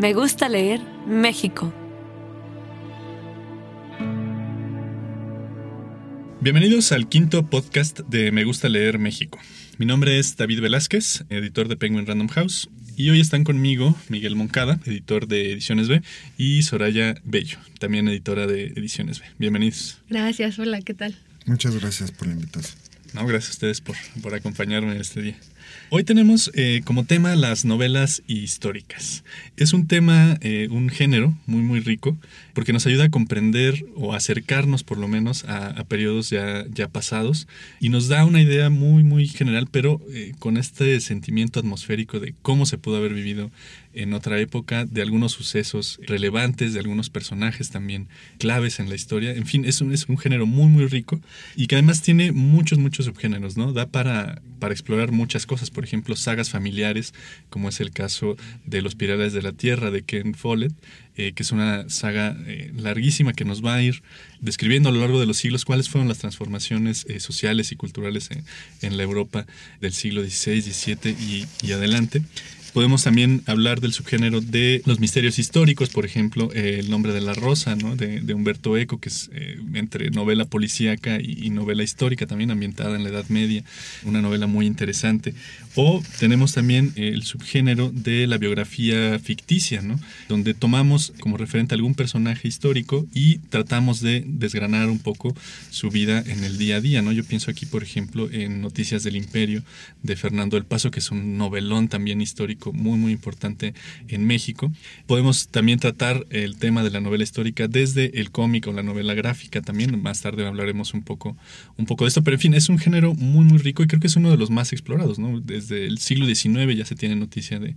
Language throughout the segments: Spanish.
Me gusta leer México. Bienvenidos al quinto podcast de Me gusta leer México. Mi nombre es David Velázquez, editor de Penguin Random House, y hoy están conmigo Miguel Moncada, editor de Ediciones B, y Soraya Bello, también editora de Ediciones B. Bienvenidos. Gracias, hola, ¿qué tal? Muchas gracias por la invitación. No, gracias a ustedes por, por acompañarme en este día. Hoy tenemos eh, como tema las novelas históricas. Es un tema, eh, un género muy muy rico, porque nos ayuda a comprender o acercarnos por lo menos a, periodos ya, ya pasados y nos da una idea muy muy general, pero eh, con este sentimiento atmosférico de cómo se pudo haber vivido en otra época, de algunos sucesos relevantes, de algunos personajes también claves en la historia. En fin, es un, es un género muy, muy rico y que además tiene muchos, muchos subgéneros, ¿no? Da para, para explorar muchas cosas, por ejemplo, sagas familiares, como es el caso de Los Pilares de la Tierra de Ken Follett, eh, que es una saga eh, larguísima que nos va a ir describiendo a lo largo de los siglos cuáles fueron las transformaciones eh, sociales y culturales en la Europa del siglo XVI, XVII y, y adelante. Podemos también hablar del subgénero de los misterios históricos, por ejemplo, El nombre de la rosa, ¿no? de, Humberto Eco, que es eh, entre novela policíaca y, novela histórica, también ambientada en la Edad Media, una novela muy interesante. O tenemos también el subgénero de la biografía ficticia, ¿no? donde tomamos como referente algún personaje histórico y tratamos de desgranar un poco su vida en el día a día. ¿no? Yo pienso aquí, por ejemplo, en Noticias del Imperio de Fernando del Paso, que es un novelón también histórico muy, muy importante en México. Podemos también tratar el tema de la novela histórica desde el cómic o la novela gráfica también. Más tarde hablaremos un poco, un poco de esto, pero en fin, es un género muy, muy rico y creo que es uno de los más explorados. ¿no? Desde el siglo XIX ya se tiene noticia de,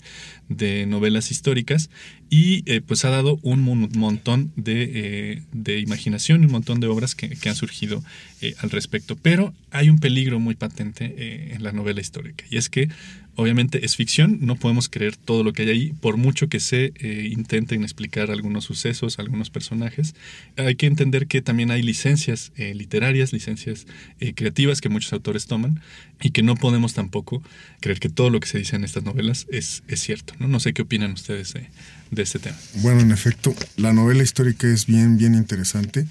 de novelas históricas y eh, pues ha dado un montón de, eh, de, imaginación un montón de obras que, que han surgido eh, al respecto. Pero hay un peligro muy patente en la novela histórica y es que obviamente es ficción, no podemos creer todo lo que hay ahí, por mucho que se eh, intenten explicar algunos sucesos, algunos personajes. Hay que entender que también hay licencias eh, literarias, licencias eh, creativas que muchos autores toman y que no podemos tampoco creer que todo lo que se dice en estas novelas es, es cierto. ¿no? no sé qué opinan ustedes de, de este tema. Bueno, en efecto, la novela histórica es bien, bien interesante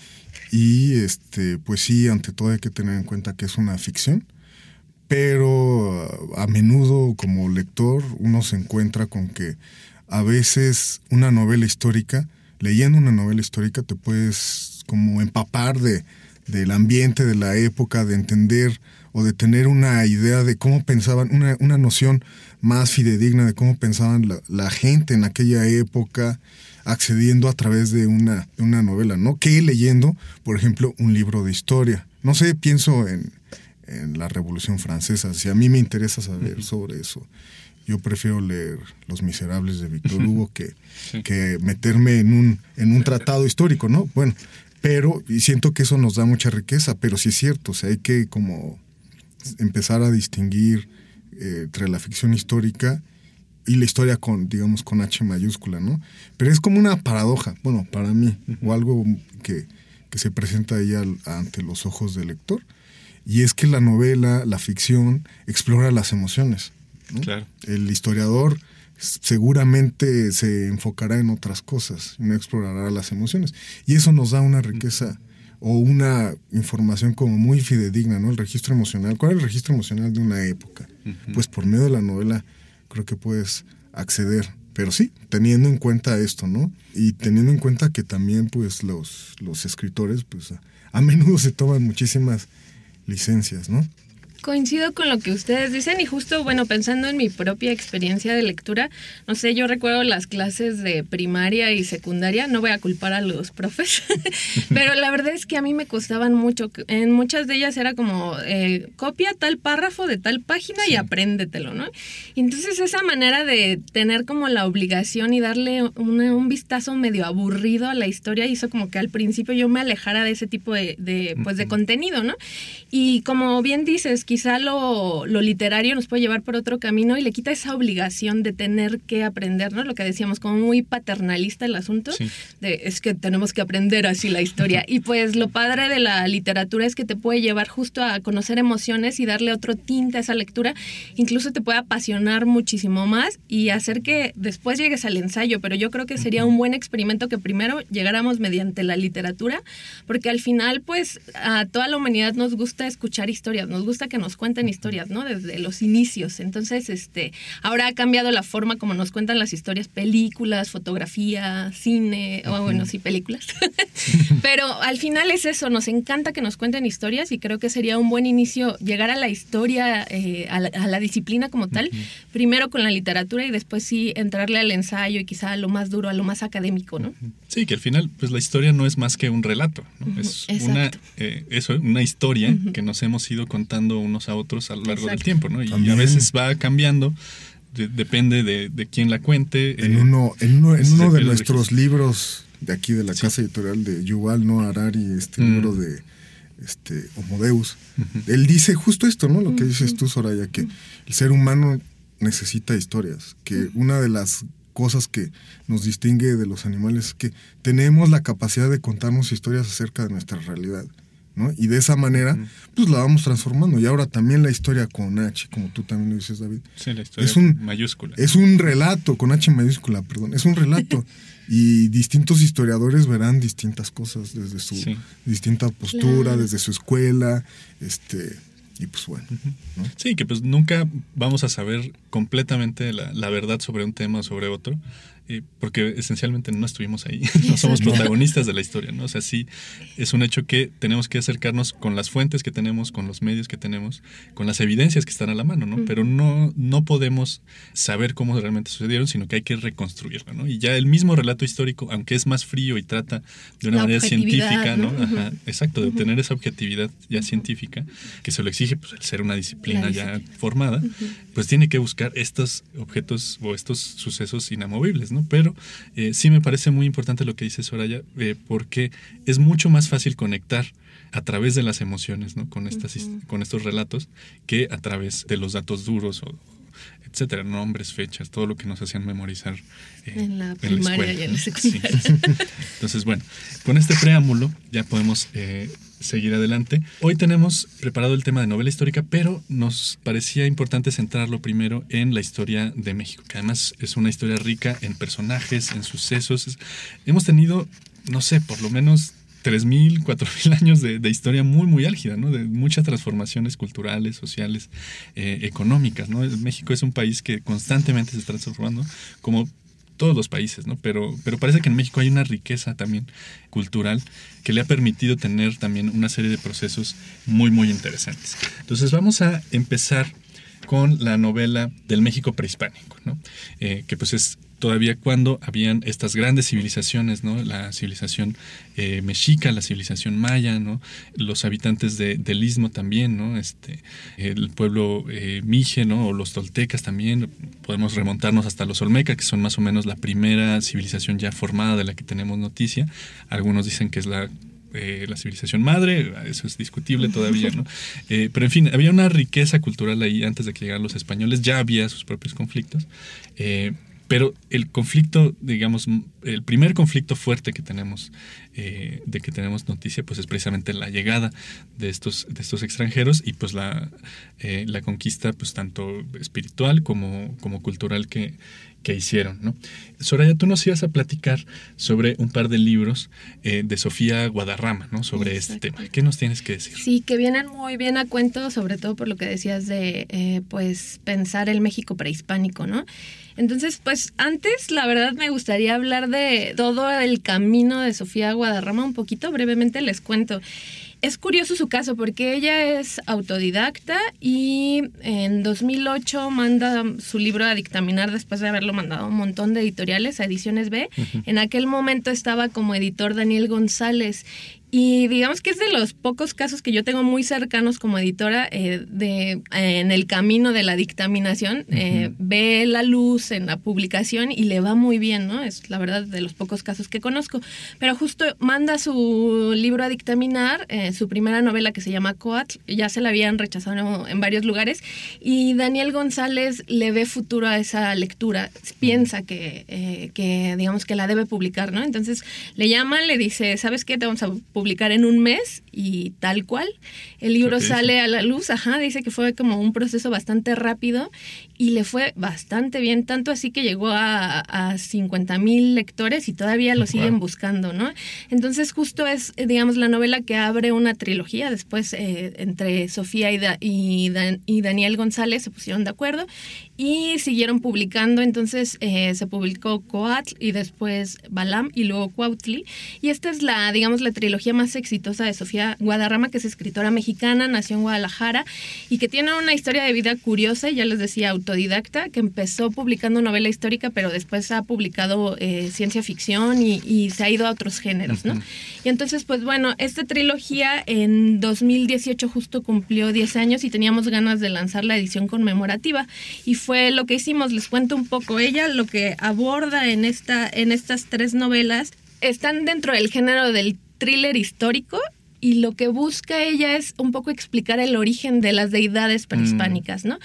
y este, pues sí, ante todo hay que tener en cuenta que es una ficción pero a menudo como lector uno se encuentra con que a veces una novela histórica, leyendo una novela histórica te puedes como empapar de, del ambiente de la época, de entender o de tener una idea de cómo pensaban, una, una noción más fidedigna de cómo pensaban la, gente en aquella época, accediendo a través de una, una novela, ¿no? Que leyendo, por ejemplo, un libro de historia. No sé, pienso en, en la Revolución Francesa. Si a mí me interesa saber sobre eso, yo prefiero leer Los Miserables de Víctor Hugo que, que meterme en un, en un tratado histórico, ¿no? Bueno, pero, y siento que eso nos da mucha riqueza, pero sí es cierto, o sea, hay que como empezar a distinguir eh, entre la ficción histórica y la historia con, digamos, con H mayúscula, ¿no? Pero es como una paradoja, bueno, para mí, o algo que, que se presenta ahí ante los ojos del lector y es que la novela, la ficción, explora las emociones. El historiador seguramente se enfocará en otras cosas, no explorará las emociones. Y eso nos da una riqueza o una información como muy fidedigna, ¿no? El registro emocional. ¿Cuál es el registro emocional de una época? Pues por medio de la novela creo que puedes acceder. Pero sí, teniendo en cuenta esto, ¿no? Y teniendo en cuenta que también, pues, los, los escritores, pues, a menudo se toman muchísimas licencias, ¿no? Coincido con lo que ustedes dicen y justo, bueno, pensando en mi propia experiencia de lectura, no sé, yo recuerdo las clases de primaria y secundaria, no voy a culpar a los profes, pero la verdad es que a mí me costaban mucho. En muchas de ellas era como, eh, copia tal párrafo de tal página y apréndetelo, ¿no? Y entonces esa manera de tener como la obligación y darle un vistazo medio aburrido a la historia hizo como que al principio yo me alejara de ese tipo de, de pues, de contenido, ¿no? Y como bien dices, quizá lo, literario nos puede llevar por otro camino y le quita esa obligación de tener que aprender, ¿no? Lo que decíamos, como muy paternalista el asunto, de es que tenemos que aprender así la historia. y pues lo padre de la literatura es que te puede llevar justo a conocer emociones y darle otro tinte a esa lectura, incluso te puede apasionar muchísimo más y hacer que después llegues al ensayo, pero yo creo que sería un buen experimento que primero llegáramos mediante la literatura, porque al final pues a toda la humanidad nos gusta escuchar historias, nos gusta que nos cuenten historias, ¿no? Desde los inicios. Entonces, este, ahora ha cambiado la forma como nos cuentan las historias, películas, fotografía, cine, o bueno, sí, películas. Pero al final es eso, nos encanta que nos cuenten historias y creo que sería un buen inicio llegar a la historia, eh, a, la, disciplina como tal, primero con la literatura y después sí entrarle al ensayo y quizá a lo más duro, a lo más académico, ¿no? Sí, que al final, pues la historia no es más que un relato, ¿no? Es una, eh, eso, una historia que nos hemos ido contando unos a otros a lo largo del tiempo, ¿no? Y a veces va cambiando, depende de, de, quién la cuente. En eh, uno, en uno, en uno de nuestros libros de aquí de la casa editorial de Yuval Noah Harari, este mm. libro de este Homodeus, él dice justo esto, ¿no? Lo que dices tú, Soraya, que el ser humano necesita historias, que una de las cosas que nos distingue de los animales es que tenemos la capacidad de contarnos historias acerca de nuestra realidad. Y de esa manera, pues la vamos transformando. Y ahora también la historia con H, como tú también lo dices, David. Sí, la historia es un, mayúscula. Es un relato, con H mayúscula, perdón. Es un relato. y distintos historiadores verán distintas cosas desde su distinta postura, desde su escuela, este y pues bueno. Sí, que pues nunca vamos a saber completamente la, la verdad sobre un tema o sobre otro porque esencialmente no estuvimos ahí, no somos protagonistas de la historia, ¿no? O sea, sí es un hecho que tenemos que acercarnos con las fuentes que tenemos, con los medios que tenemos, con las evidencias que están a la mano, ¿no? Pero no, no podemos saber cómo realmente sucedieron, sino que hay que reconstruirlo, ¿no? Y ya el mismo relato histórico, aunque es más frío y trata de una manera científica, ¿no? exacto, de obtener esa objetividad ya científica, que se lo exige pues, el ser una disciplina ya formada, pues tiene que buscar estos objetos o estos sucesos inamovibles, ¿no? Pero eh, sí me parece muy importante lo que dice Soraya, eh, porque es mucho más fácil conectar a través de las emociones, ¿no? Con, estas, con estos relatos, que a través de los datos duros o, etcétera, nombres, fechas, todo lo que nos hacían memorizar eh, en la primaria y en la secundaria. Entonces, bueno, con este preámbulo ya podemos seguir adelante. Hoy tenemos preparado el tema de novela histórica, pero nos parecía importante centrarlo primero en la historia de México, que además es una historia rica en personajes, en sucesos. Hemos tenido, no sé, por lo menos 3.000, 4.000 años de, historia muy, muy álgida, ¿no? De muchas transformaciones culturales, sociales, eh, económicas, ¿no? México es un país que constantemente se está transformando, como todos los países, ¿no? Pero, pero parece que en México hay una riqueza también cultural que le ha permitido tener también una serie de procesos muy, muy interesantes. Entonces vamos a empezar con la novela del México prehispánico, ¿no? Eh, que pues es todavía cuando habían estas grandes civilizaciones, ¿no? La civilización eh, mexica, la civilización maya, ¿no? Los habitantes del istmo también, ¿no? Este, el pueblo eh, mije, ¿no? O los toltecas también. Podemos remontarnos hasta los olmecas, que son más o menos la primera civilización ya formada de la que tenemos noticia. Algunos dicen que es la eh, la civilización madre, eso es discutible todavía, ¿no? pero en fin, había una riqueza cultural ahí antes de que llegaran los españoles, ya había sus propios conflictos. Pero el conflicto, digamos, el primer conflicto fuerte que tenemos, eh, de que tenemos noticia, pues es precisamente la llegada de estos, de estos extranjeros y pues la, eh, la conquista, pues tanto espiritual como, como cultural que, que hicieron. ¿no? Soraya, tú nos ibas a platicar sobre un par de libros eh, de Sofía Guadarrama, ¿no? Sobre este tema. ¿Qué nos tienes que decir? Sí, que vienen muy bien a cuento, sobre todo por lo que decías de, pues, pensar el México prehispánico, ¿no? Entonces, pues antes, la verdad, me gustaría hablar de todo el camino de Sofía Guadarrama un poquito, brevemente les cuento. es curioso su caso porque ella es autodidacta y en 2008 manda su libro a dictaminar después de haberlo mandado a un montón de editoriales, a Ediciones B. En aquel momento estaba como editor Daniel González y digamos que es de los pocos casos que yo tengo muy cercanos como editora eh, de, en el camino de la dictaminación. Eh, ve la luz en la publicación y le va muy bien, ¿no? Es la verdad de los pocos casos que conozco. Pero justo manda su libro a dictaminar, eh, su primera novela que se llama Coat, ya se la habían rechazado en varios lugares. Y Daniel González le ve futuro a esa lectura. Piensa que, que digamos, que la debe publicar, ¿no? Entonces le llama, le dice, ¿sabes qué? Te vamos a publicar publicar en un mes y tal cual. El libro sale a la luz, ajá, dice que fue como un proceso bastante rápido y le fue bastante bien, tanto así que llegó a, a 50 mil lectores y todavía lo siguen buscando, ¿no? Entonces justo es, eh, digamos, la novela que abre una trilogía, después eh, entre Sofía y, y, y Daniel González se pusieron de acuerdo y siguieron publicando. Entonces eh, se publicó Coatl y después Balam y luego Cuautli. Y esta es la, digamos, la trilogía más exitosa de Sofía Guadarrama, que es escritora mexicana, nació en Guadalajara y que tiene una historia de vida curiosa, ya les decía, autodidacta, que empezó publicando novela histórica, pero después ha publicado eh, ciencia ficción y, se ha ido a otros géneros, ¿no? Y entonces, pues bueno, esta trilogía en 2018 justo cumplió 10 años y teníamos ganas de lanzar la edición conmemorativa. Y fue lo que hicimos, les cuento un poco. Ella lo que aborda en, esta, en estas tres novelas están dentro del género del thriller histórico y lo que busca ella es un poco explicar el origen de las deidades prehispánicas, ¿no?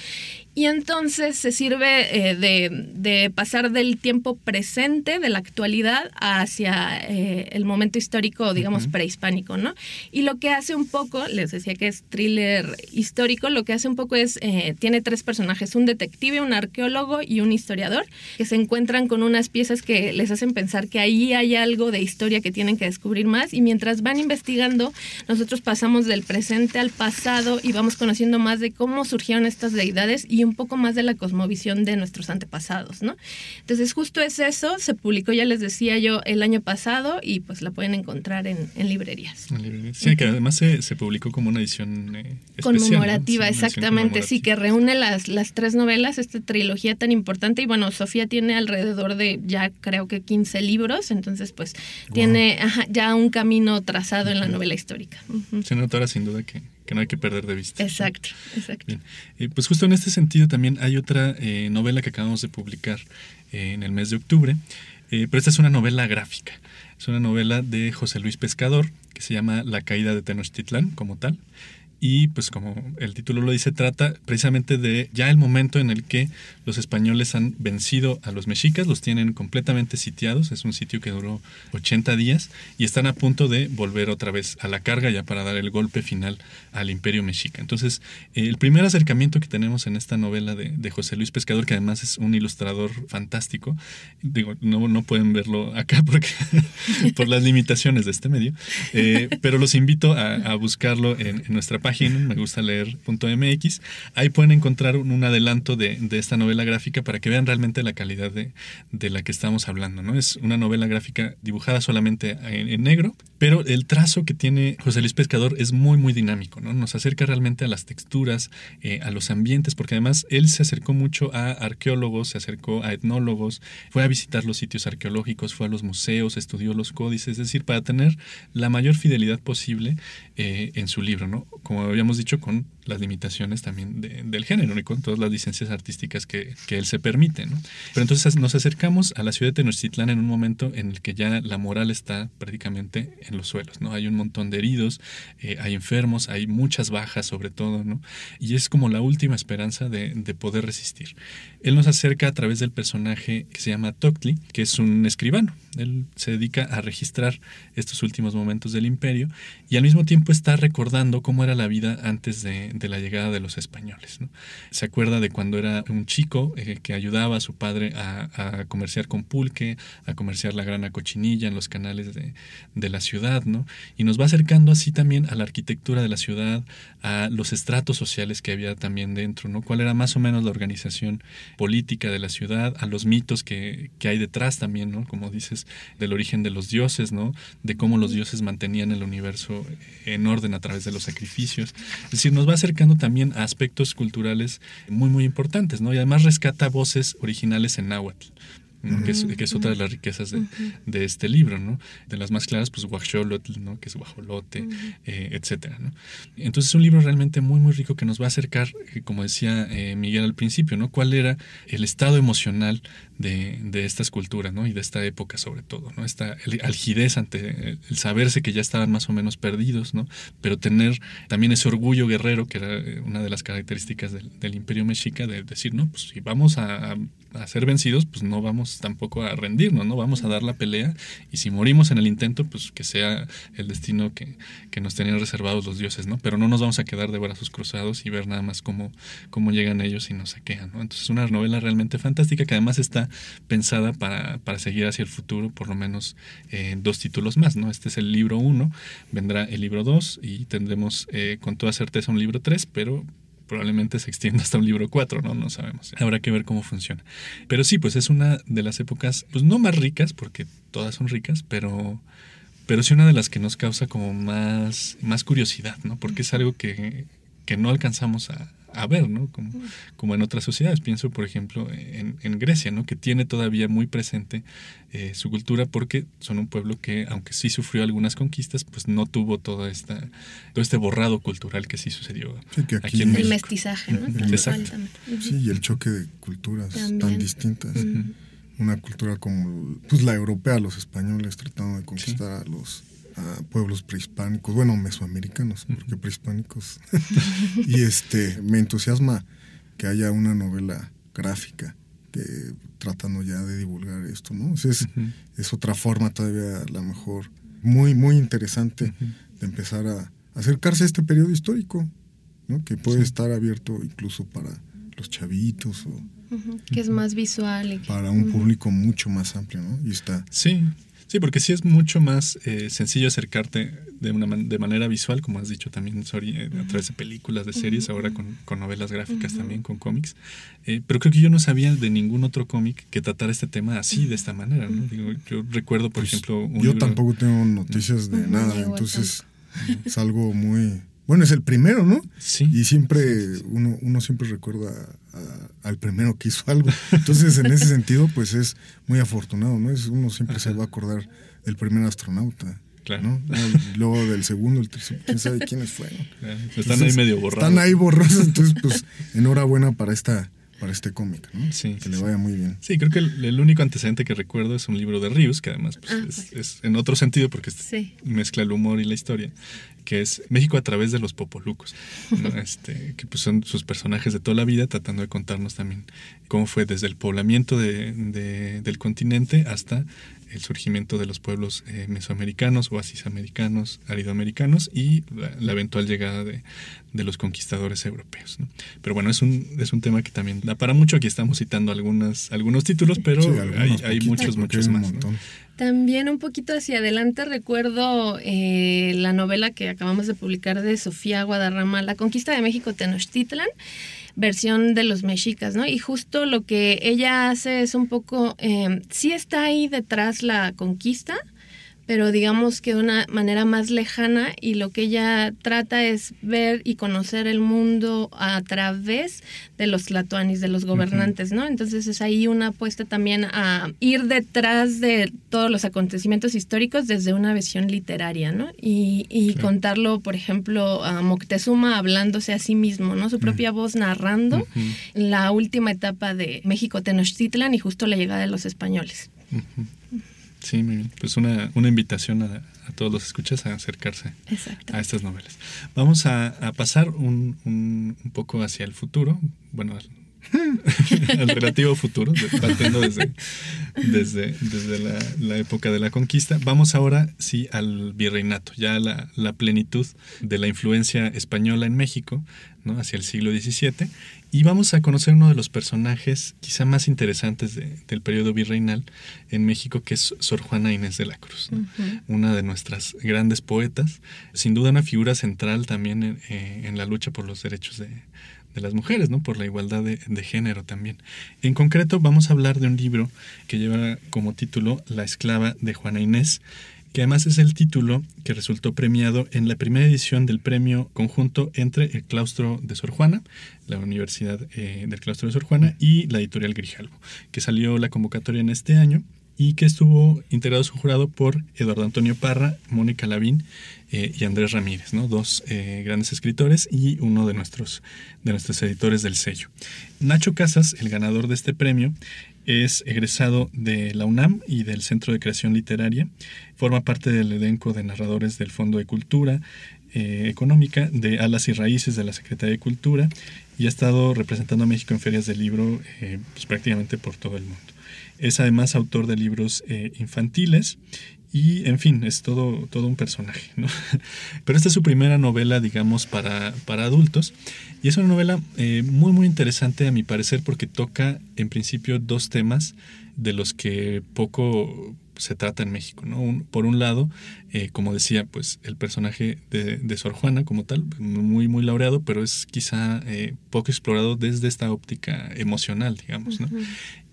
Y entonces se sirve eh, de, pasar del tiempo presente, de la actualidad, hacia eh, el momento histórico, digamos, prehispánico, ¿no? Y lo que hace un poco, les decía que es thriller histórico, lo que hace un poco es, eh, tiene tres personajes, un detective, un arqueólogo y un historiador, que se encuentran con unas piezas que les hacen pensar que ahí hay algo de historia que tienen que descubrir más. Y mientras van investigando, nosotros pasamos del presente al pasado y vamos conociendo más de cómo surgieron estas deidades y un poco más de la cosmovisión de nuestros antepasados, ¿no? Entonces justo es eso, se publicó, ya les decía yo, el año pasado y pues la pueden encontrar en, librerías. Sí, que además se, publicó como una edición eh, conmemorativa, exactamente, sí, que reúne las, las tres novelas, esta trilogía tan importante. Y bueno, Sofía tiene alrededor de ya creo que 15 libros, entonces pues tiene ya un camino trazado en la novela histórica. Se notará sin duda que que no hay que perder de vista. Exacto, exacto. Eh, pues justo en este sentido también hay otra eh, novela que acabamos de publicar eh, en el mes de octubre, pero esta es una novela gráfica. Es una novela de José Luis Pescador que se llama La caída de Tenochtitlán como tal y pues como el título lo dice, trata precisamente de ya el momento en el que los españoles han vencido a los mexicas, los tienen completamente sitiados, es un sitio que duró 80 días y están a punto de volver otra vez a la carga ya para dar el golpe final al imperio mexica. Entonces, el primer acercamiento que tenemos en esta novela de, José Luis Pescador, que además es un ilustrador fantástico, digo, no, no pueden verlo acá porque por las limitaciones de este medio, eh, pero los invito a, buscarlo en, en nuestra página página, me gusta leer.mx, ahí pueden encontrar un, adelanto de, esta novela gráfica para que vean realmente la calidad de, la que estamos hablando. ¿no? Es una novela gráfica dibujada solamente en, negro, pero el trazo que tiene José Luis Pescador es muy, muy dinámico. ¿no? Nos acerca realmente a las texturas, eh, a los ambientes, porque además él se acercó mucho a arqueólogos, se acercó a etnólogos, fue a visitar los sitios arqueológicos, fue a los museos, estudió los códices, es decir, para tener la mayor fidelidad posible eh, en su libro. ¿no? Habíamos dicho, con las limitaciones también del género y con todas las licencias artísticas que, él se permite. Pero entonces nos acercamos a la ciudad de Tenochtitlán en un momento en el que ya la moral está prácticamente en los suelos. ¿no? Hay un montón de heridos, eh, hay enfermos, hay muchas bajas sobre todo, ¿no? y es como la última esperanza de, poder resistir. Él nos acerca a través del personaje que se llama Toctli, que es un escribano. Él se dedica a registrar estos últimos momentos del imperio y al mismo tiempo está recordando cómo era la vida antes de, de la llegada de los españoles. ¿no? Se acuerda de cuando era un chico eh, que ayudaba a su padre a, a, comerciar con pulque, a comerciar la grana cochinilla en los canales de, de, la ciudad, ¿no? Y nos va acercando así también a la arquitectura de la ciudad, a los estratos sociales que había también dentro, ¿no? Cuál era más o menos la organización política de la ciudad, a los mitos que, que hay detrás también, ¿no? Como dices, del origen de los dioses, ¿no? De cómo los dioses mantenían el universo en orden a través de los sacrificios. Es decir, nos va acercando también a aspectos culturales muy, muy importantes, ¿no? Y además rescata voces originales en náhuatl que, es, que, es, otra de las riquezas de, de, este libro, ¿no? De las más claras, pues Huaxolotl, ¿no? Que es guajolote, eh, etcétera, ¿no? Entonces es un libro realmente muy, muy rico que nos va a acercar, eh, como decía eh, Miguel al principio, ¿no? ¿Cuál era el estado emocional de, de, estas culturas, ¿no? Y de esta época sobre todo, ¿no? Esta algidez ante el saberse que ya estaban más o menos perdidos, ¿no? Pero tener también ese orgullo guerrero, que era una de las características del, del imperio mexica, de decir, no, pues si vamos a, a ser vencidos, pues no vamos tampoco a rendirnos, ¿no? Vamos a dar la pelea y si morimos en el intento, pues que sea el destino que, que nos tenían reservados los dioses, ¿no? Pero no nos vamos a quedar de brazos cruzados y ver nada más cómo, cómo llegan ellos y nos saquean, ¿no? Entonces es una novela realmente fantástica que además está pensada para, para seguir hacia el futuro, por lo menos eh, dos títulos más, ¿no? Este es el libro uno, vendrá el libro dos y tendremos eh, con toda certeza un libro tres, pero probablemente se extienda hasta un libro 4, ¿no? No sabemos. Habrá que ver cómo funciona. Pero sí, pues es una de las épocas, pues no más ricas, porque todas son ricas, pero, pero sí una de las que nos causa como más, más curiosidad, ¿no? Porque es algo que, que no alcanzamos a, a ver, ¿no? Como, como, en otras sociedades. Pienso, por ejemplo, en, en Grecia, ¿no? Que tiene todavía muy presente eh, su cultura porque son un pueblo que, aunque sí sufrió algunas conquistas, pues no tuvo toda esta, todo este borrado cultural que sí sucedió sí, que aquí, aquí en El mestizaje, ¿no? Exacto. Sí, y el choque de culturas También. tan distintas. Una cultura como pues, la europea, los españoles tratando de conquistar sí. a los a pueblos prehispánicos, bueno, mesoamericanos, porque prehispánicos. y este, me entusiasma que haya una novela gráfica que tratando ya de divulgar esto, ¿no? O sea, es, uh -huh. es, otra forma todavía, a lo mejor, muy, muy interesante uh -huh. de empezar a acercarse a este periodo histórico, ¿no? Que puede sí. estar abierto incluso para los chavitos o... Uh -huh. Que es más visual. Y que... Para un público mucho más amplio, ¿no? Y está... Sí, Sí, porque sí es mucho más eh, sencillo acercarte de una man de manera visual, como has dicho también, sorry, eh, a través de películas, de series, uh -huh. ahora con, con, novelas gráficas uh -huh. también, con cómics. Eh, pero creo que yo no sabía de ningún otro cómic que tratara este tema así, de esta manera. ¿no? Digo, yo recuerdo, por pues ejemplo... Un yo libro... tampoco tengo noticias de nada, entonces es algo muy... Bueno, es el primero, ¿no? Sí. Y siempre, uno, uno siempre recuerda a, al primero que hizo algo. Entonces, en ese sentido, pues es muy afortunado, ¿no? Es, uno siempre Ajá. se va a acordar del primer astronauta. Claro. ¿no? Luego del segundo, el tercero, quién sabe quiénes fueron. Claro. Están ahí medio borrados. Están ahí borrosos, entonces, pues, enhorabuena para esta para este cómic, ¿no? Sí, que sí, le vaya sí. muy bien. Sí, creo que el, el, único antecedente que recuerdo es un libro de Rius, que además pues, ah, es, pues. es, en otro sentido porque sí. mezcla el humor y la historia, que es México a través de los popolucos, ¿no? este, que pues son sus personajes de toda la vida tratando de contarnos también cómo fue desde el poblamiento de, de, del continente hasta el surgimiento de los pueblos eh, mesoamericanos, oasis americanos, aridoamericanos y la, la eventual llegada de, de, los conquistadores europeos. ¿no? Pero bueno, es un, es un tema que también da para mucho. Aquí estamos citando algunas, algunos títulos, pero sí, hay, hay, muchos, muchos más. ¿no? También un poquito hacia adelante recuerdo eh, la novela que acabamos de publicar de Sofía Guadarrama, La conquista de México Tenochtitlan versión de los mexicas, ¿no? Y justo lo que ella hace es un poco, eh, sí está ahí detrás la conquista, pero digamos que de una manera más lejana y lo que ella trata es ver y conocer el mundo a través de los tlatoanis, de los gobernantes, uh -huh. ¿no? Entonces es ahí una apuesta también a ir detrás de todos los acontecimientos históricos desde una visión literaria, ¿no? Y, y contarlo, por ejemplo, a Moctezuma hablándose a sí mismo, ¿no? Su propia uh -huh. voz narrando uh -huh. la última etapa de México Tenochtitlan y justo la llegada de los españoles. Sí, muy bien. Pues una, una invitación a, a, todos los escuchas a acercarse Exacto. a estas novelas. Vamos a, a pasar un, un, un, poco hacia el futuro, bueno, al, al relativo futuro, partiendo desde, desde, desde la, la, época de la conquista. Vamos ahora, sí, al virreinato, ya la, la plenitud de la influencia española en México, ¿no? hacia el siglo XVII. Y vamos a conocer uno de los personajes quizá más interesantes del periodo virreinal en México, que es Sor Juana Inés de la Cruz, una de nuestras grandes poetas, sin duda una figura central también en, eh, la lucha por los derechos de, las mujeres, ¿no? por la igualdad de, de, género también. En concreto vamos a hablar de un libro que lleva como título La esclava de Juana Inés, que además es el título que resultó premiado en la primera edición del premio conjunto entre el claustro de Sor Juana, la Universidad eh, del Claustro de Sor Juana y la editorial Grijalvo, que salió la convocatoria en este año y que estuvo integrado su jurado por Eduardo Antonio Parra, Mónica Lavín eh, y Andrés Ramírez, ¿no? dos eh, grandes escritores y uno de nuestros, de nuestros editores del sello. Nacho Casas, el ganador de este premio, es egresado de la UNAM y del Centro de Creación Literaria. Forma parte del elenco de narradores del Fondo de Cultura eh, Económica, de Alas y Raíces de la Secretaría de Cultura y ha estado representando a México en ferias de libro eh, pues, prácticamente por todo el mundo. Es además autor de libros eh, infantiles y, en fin, es todo, todo un personaje. ¿no? Pero esta es su primera novela, digamos, para, para adultos. Y es una novela eh, muy, muy interesante a mi parecer porque toca, en principio, dos temas de los que poco se trata en México. ¿no? por un lado, eh, como decía, pues el personaje de, Sor Juana como tal, muy, muy laureado, pero es quizá eh, poco explorado desde esta óptica emocional, digamos. ¿no?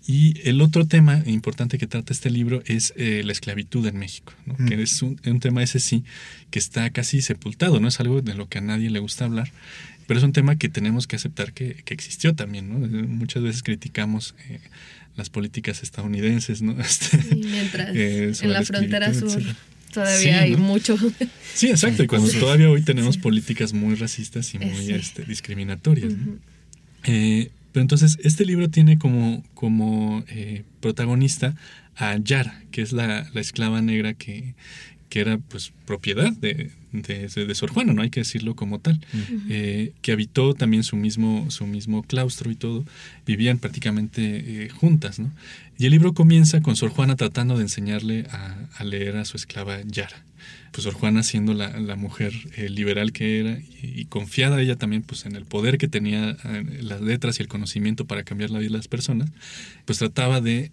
Y el otro tema importante que trata este libro es eh, la esclavitud en México, que es un, tema ese sí que está casi sepultado, no es algo de lo que a nadie le gusta hablar, pero es un tema que tenemos que aceptar que, existió también. ¿no? Muchas veces criticamos eh, las políticas estadounidenses, ¿no? Este, mientras eh, en la frontera sur todavía hay mucho. Sí, exacto, y cuando todavía hoy tenemos políticas muy racistas y muy este, discriminatorias. Pero entonces este libro tiene como, como eh, protagonista a Yara, que es la, esclava negra que, que era pues propiedad de, de, Sor Juana, no hay que decirlo como tal, eh, que habitó también su mismo, su mismo claustro y todo, vivían prácticamente eh, juntas, ¿no? Y el libro comienza con Sor Juana tratando de enseñarle a, a leer a su esclava Yara pues Sor Juana siendo la, la mujer eh, liberal que era y, confiada ella también pues en el poder que tenía las letras y el conocimiento para cambiar la vida de las personas, pues trataba de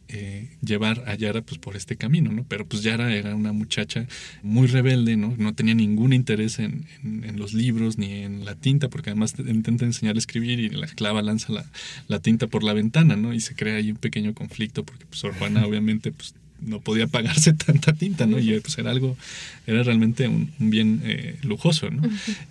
llevar a Yara pues por este camino, ¿no? Pero pues Yara era una muchacha muy rebelde, ¿no? No tenía ningún interés en, en, los libros ni en la tinta, porque además intenta enseñar a escribir y la esclava lanza la, la, tinta por la ventana, ¿no? Y se crea ahí un pequeño conflicto porque pues Sor Juana obviamente pues no podía pagarse tanta tinta, ¿no? Y pues era algo, era realmente un, bien eh, lujoso, ¿no?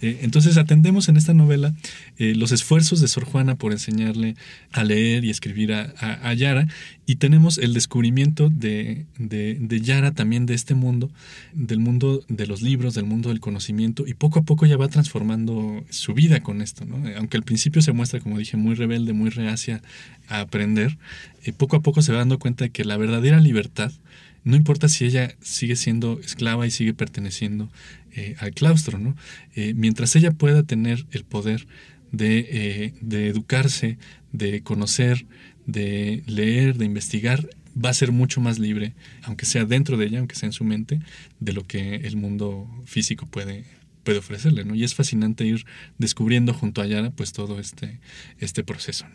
Eh, entonces atendemos en esta novela eh, los esfuerzos de Sor Juana por enseñarle a leer y escribir a, Yara y tenemos el descubrimiento de, de, Yara también de este mundo, del mundo de los libros, del mundo del conocimiento y poco a poco ya va transformando su vida con esto, ¿no? Aunque al principio se muestra, como dije, muy rebelde, muy reacia a aprender, poco a poco se va dando cuenta de que la verdadera libertad no importa si ella sigue siendo esclava y sigue perteneciendo eh, al claustro, ¿no? Eh, mientras ella pueda tener el poder de, eh, de, educarse, de conocer, de leer, de investigar, va a ser mucho más libre, aunque sea dentro de ella, aunque sea en su mente, de lo que el mundo físico puede, puede ofrecerle, ¿no? Y es fascinante ir descubriendo junto a Yara pues todo este, este proceso,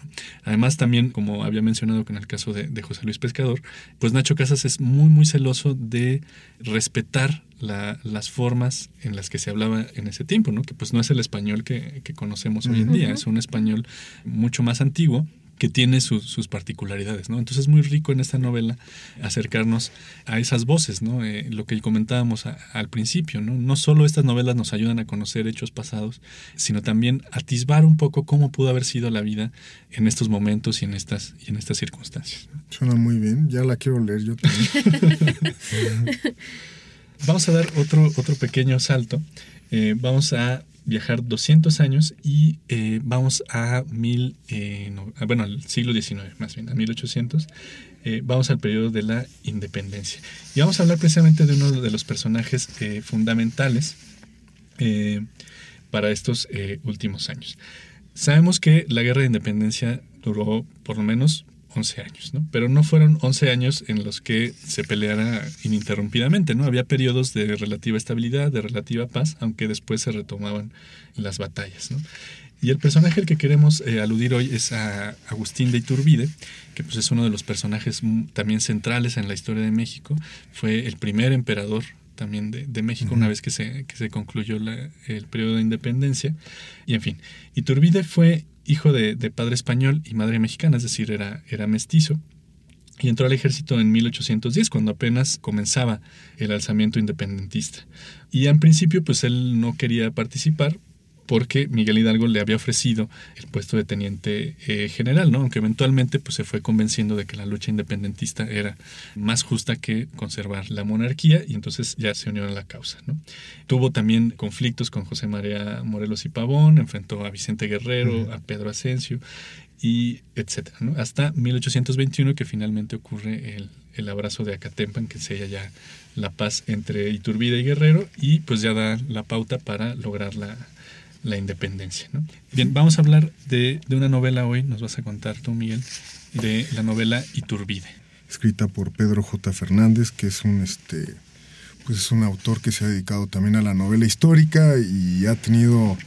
Además también, como había mencionado con el caso de, José Luis Pescador, pues Nacho Casas es muy, muy celoso de respetar las formas en las que se hablaba en ese tiempo, ¿no? Que pues no es el español que, conocemos hoy en día, es un español mucho más antiguo, que tiene sus particularidades, ¿no? Entonces es muy rico en esta novela acercarnos a esas voces, ¿no? Eh, lo que comentábamos al principio, ¿no? No solo estas novelas nos ayudan a conocer hechos pasados, sino también atisbar un poco cómo pudo haber sido la vida en estos momentos y en estas, y en estas circunstancias. Suena muy bien, ya la quiero leer yo también. Vamos a dar otro, otro pequeño salto. Eh, vamos a viajar 200 años y eh, vamos a mil, eh, bueno, al siglo XIX más bien, a 1800. Eh, vamos al periodo de la independencia. Y vamos a hablar precisamente de uno de los personajes fundamentales para estos últimos años. Sabemos que la guerra de independencia duró por lo menos 11 años, ¿no? Pero no fueron 11 años en los que se peleara ininterrumpidamente, ¿no? Había periodos de relativa estabilidad, de relativa paz, aunque después se retomaban las batallas, ¿no? Y el personaje al que queremos eh, aludir hoy es a Agustín de Iturbide, que pues es uno de los personajes también centrales en la historia de México. Fue el primer emperador también de, México una vez que se, que se concluyó el periodo de independencia. Y en fin, Iturbide fue hijo de, padre español y madre mexicana, es decir, era, era mestizo. Y entró al ejército en 1810, cuando apenas comenzaba el alzamiento independentista. Y en principio, pues él no quería participar porque Miguel Hidalgo le había ofrecido el puesto de teniente eh, general, ¿no? Aunque eventualmente pues, se fue convenciendo de que la lucha independentista era más justa que conservar la monarquía y entonces ya se unió a la causa, ¿no? Tuvo también conflictos con José María Morelos y Pavón, enfrentó a Vicente Guerrero, a Pedro Asensio y etcétera, ¿no? Hasta 1821 que finalmente ocurre el, el abrazo de Acatempan que sella ya la paz entre Iturbide y Guerrero y pues ya da la pauta para lograr la, la independencia. Bien, vamos a hablar de, una novela hoy, nos vas a contar tú, Miguel, de la novela Iturbide. Escrita por Pedro J. Fernández, que es un, este, pues es un autor que se ha dedicado también a la novela histórica y ha tenido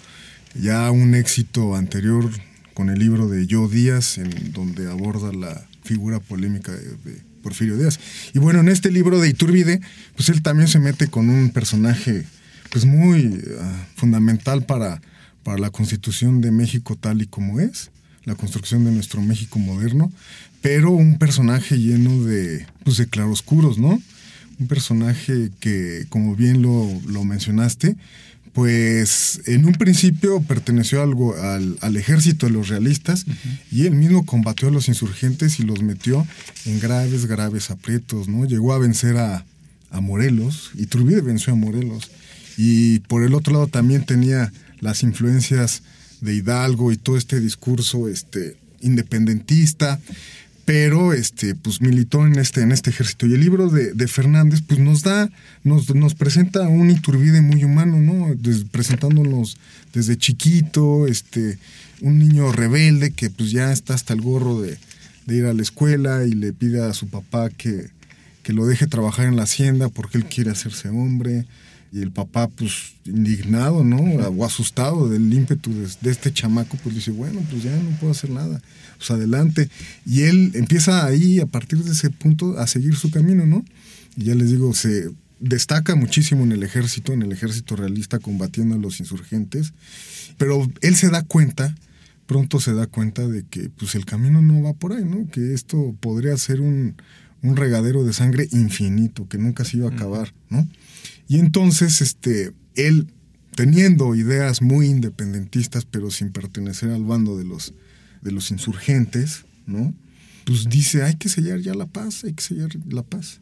ya un éxito anterior con el libro de Yo Díaz, en donde aborda la figura polémica de, Porfirio Díaz. Y bueno, en este libro de Iturbide, pues él también se mete con un personaje pues muy ah, fundamental para, para la constitución de México tal y como es, la construcción de nuestro México moderno, pero un personaje lleno de, pues, de claroscuros, ¿no? Un personaje que, como bien lo, lo mencionaste, pues en un principio perteneció algo al, al, ejército de los realistas y él mismo combatió a los insurgentes y los metió en graves, graves aprietos, ¿no? Llegó a vencer a, a Morelos, y Turbide venció a Morelos, y por el otro lado también tenía las influencias de Hidalgo y todo este discurso este, independentista, pero este, pues militó en este, en este ejército. Y el libro de, Fernández, pues nos da, nos, nos, presenta un Iturbide muy humano, ¿no? presentándonos desde chiquito, este, un niño rebelde que pues ya está hasta el gorro de, de ir a la escuela y le pide a su papá que, que lo deje trabajar en la hacienda porque él quiere hacerse hombre y el papá, pues, indignado, ¿no? O asustado del ímpetu de, este chamaco, pues dice, bueno, pues ya no puedo hacer nada. Pues adelante. Y él empieza ahí, a partir de ese punto, a seguir su camino, ¿no? Y ya les digo, se destaca muchísimo en el ejército, en el ejército realista, combatiendo a los insurgentes. Pero él se da cuenta, pronto se da cuenta de que, pues, el camino no va por ahí, ¿no? Que esto podría ser un, un regadero de sangre infinito, que nunca se iba a acabar, ¿no? Y entonces, este, él, teniendo ideas muy independentistas, pero sin pertenecer al bando de los, de los insurgentes, ¿no? Pues dice, hay que sellar ya la paz, hay que sellar la paz.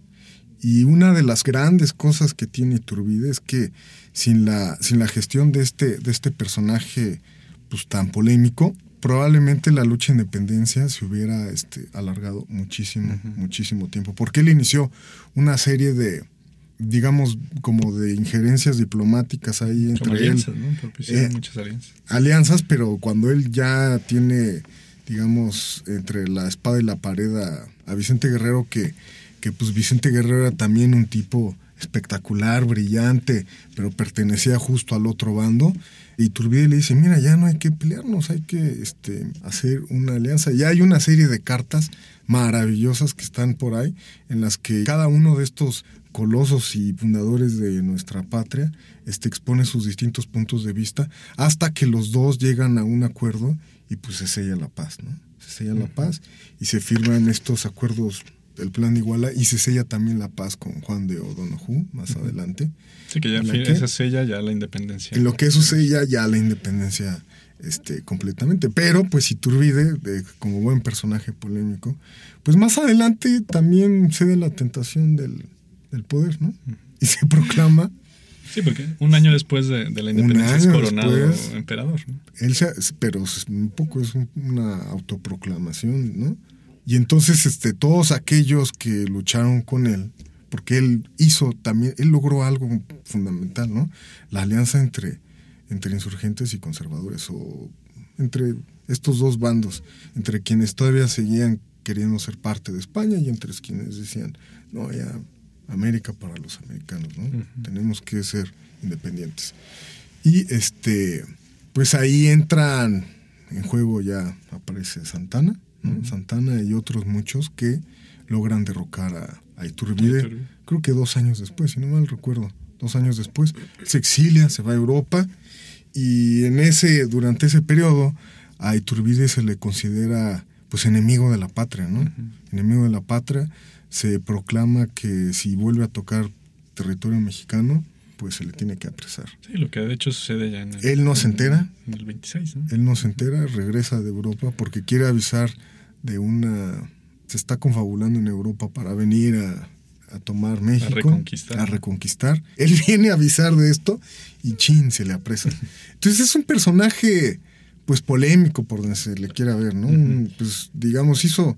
Y una de las grandes cosas que tiene Iturbide es que sin la, sin la gestión de este, de este personaje pues, tan polémico, probablemente la lucha de independencia se hubiera este, alargado muchísimo, muchísimo tiempo. Porque él inició una serie de, digamos, como de injerencias diplomáticas ahí entre alianzas, él. ¿no? Eh, muchas alianzas. Alianzas, pero cuando él ya tiene, digamos, entre la espada y la pared a, Vicente Guerrero, que, que pues Vicente Guerrero era también un tipo espectacular, brillante, pero pertenecía justo al otro bando. Y Turbide le dice, mira, ya no hay que pelearnos, hay que este, hacer una alianza. Ya hay una serie de cartas maravillosas que están por ahí, en las que cada uno de estos colosos y fundadores de nuestra patria este, expone sus distintos puntos de vista hasta que los dos llegan a un acuerdo y pues se sella la paz, ¿no? Se sella la paz y se firman estos acuerdos del plan de Iguala y se sella también la paz con Juan de O'Donoghue más adelante. Sí, que ya se sella ya la independencia. En lo que eso sella ya la independencia este, completamente. Pero pues Iturbide, de, como buen personaje polémico, pues más adelante también cede la tentación del, del poder, ¿no? Y se proclama. Sí, porque un año después de, la independencia es coronado emperador. ¿no? Él pero un poco es una autoproclamación, ¿no? Y entonces este, todos aquellos que lucharon con él, porque él hizo también, él logró algo fundamental, ¿no? La alianza entre, entre insurgentes y conservadores, o entre estos dos bandos, entre quienes todavía seguían queriendo ser parte de España y entre quienes decían, no, ya América para los americanos, ¿no? Tenemos que ser independientes. Y este, pues ahí entran en juego ya aparece Santana, Santana y otros muchos que logran derrocar a, a Iturbide, creo que dos años después, si no mal recuerdo, dos años después, se exilia, se va a Europa y en ese, durante ese periodo a Iturbide se le considera pues enemigo de la patria, ¿no? Enemigo de la patria, se proclama que si vuelve a tocar territorio mexicano, pues se le tiene que apresar. Sí, lo que de hecho sucede ya en el, Él no se entera. En el 26, ¿no? Él no se entera, regresa de Europa porque quiere avisar de una... Se está confabulando en Europa para venir a, a tomar México. A reconquistar. A reconquistar. Él viene a avisar de esto y chin, se le apresa. Entonces es un personaje pues polémico por donde se le quiera ver, ¿no? Pues digamos, hizo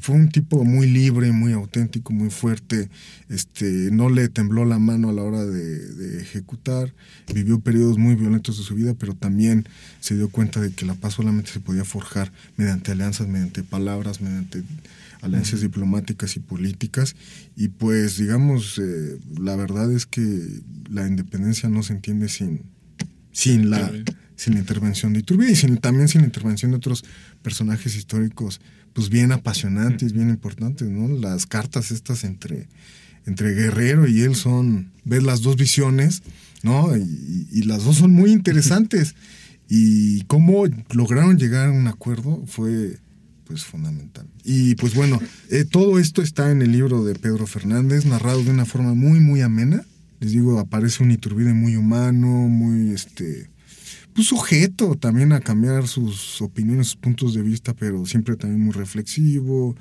fue un tipo muy libre, muy auténtico, muy fuerte, este, no le tembló la mano a la hora de, de, ejecutar, vivió periodos muy violentos de su vida, pero también se dio cuenta de que la paz solamente se podía forjar mediante alianzas, mediante palabras, mediante alianzas diplomáticas y políticas, y pues digamos, eh, la verdad es que la independencia no se entiende sin, sin la sin la intervención de Iturbide y sin, también sin la intervención de otros personajes históricos pues bien apasionantes, bien importantes, ¿no? Las cartas estas entre, entre Guerrero y él son, ver las dos visiones, ¿no? Y, y, las dos son muy interesantes. Y cómo lograron llegar a un acuerdo fue pues fundamental. Y pues bueno, eh, todo esto está en el libro de Pedro Fernández, narrado de una forma muy, muy amena. Les digo, aparece un Iturbide muy humano, muy este pues, sujeto también a cambiar sus opiniones, sus puntos de vista, pero siempre también muy reflexivo.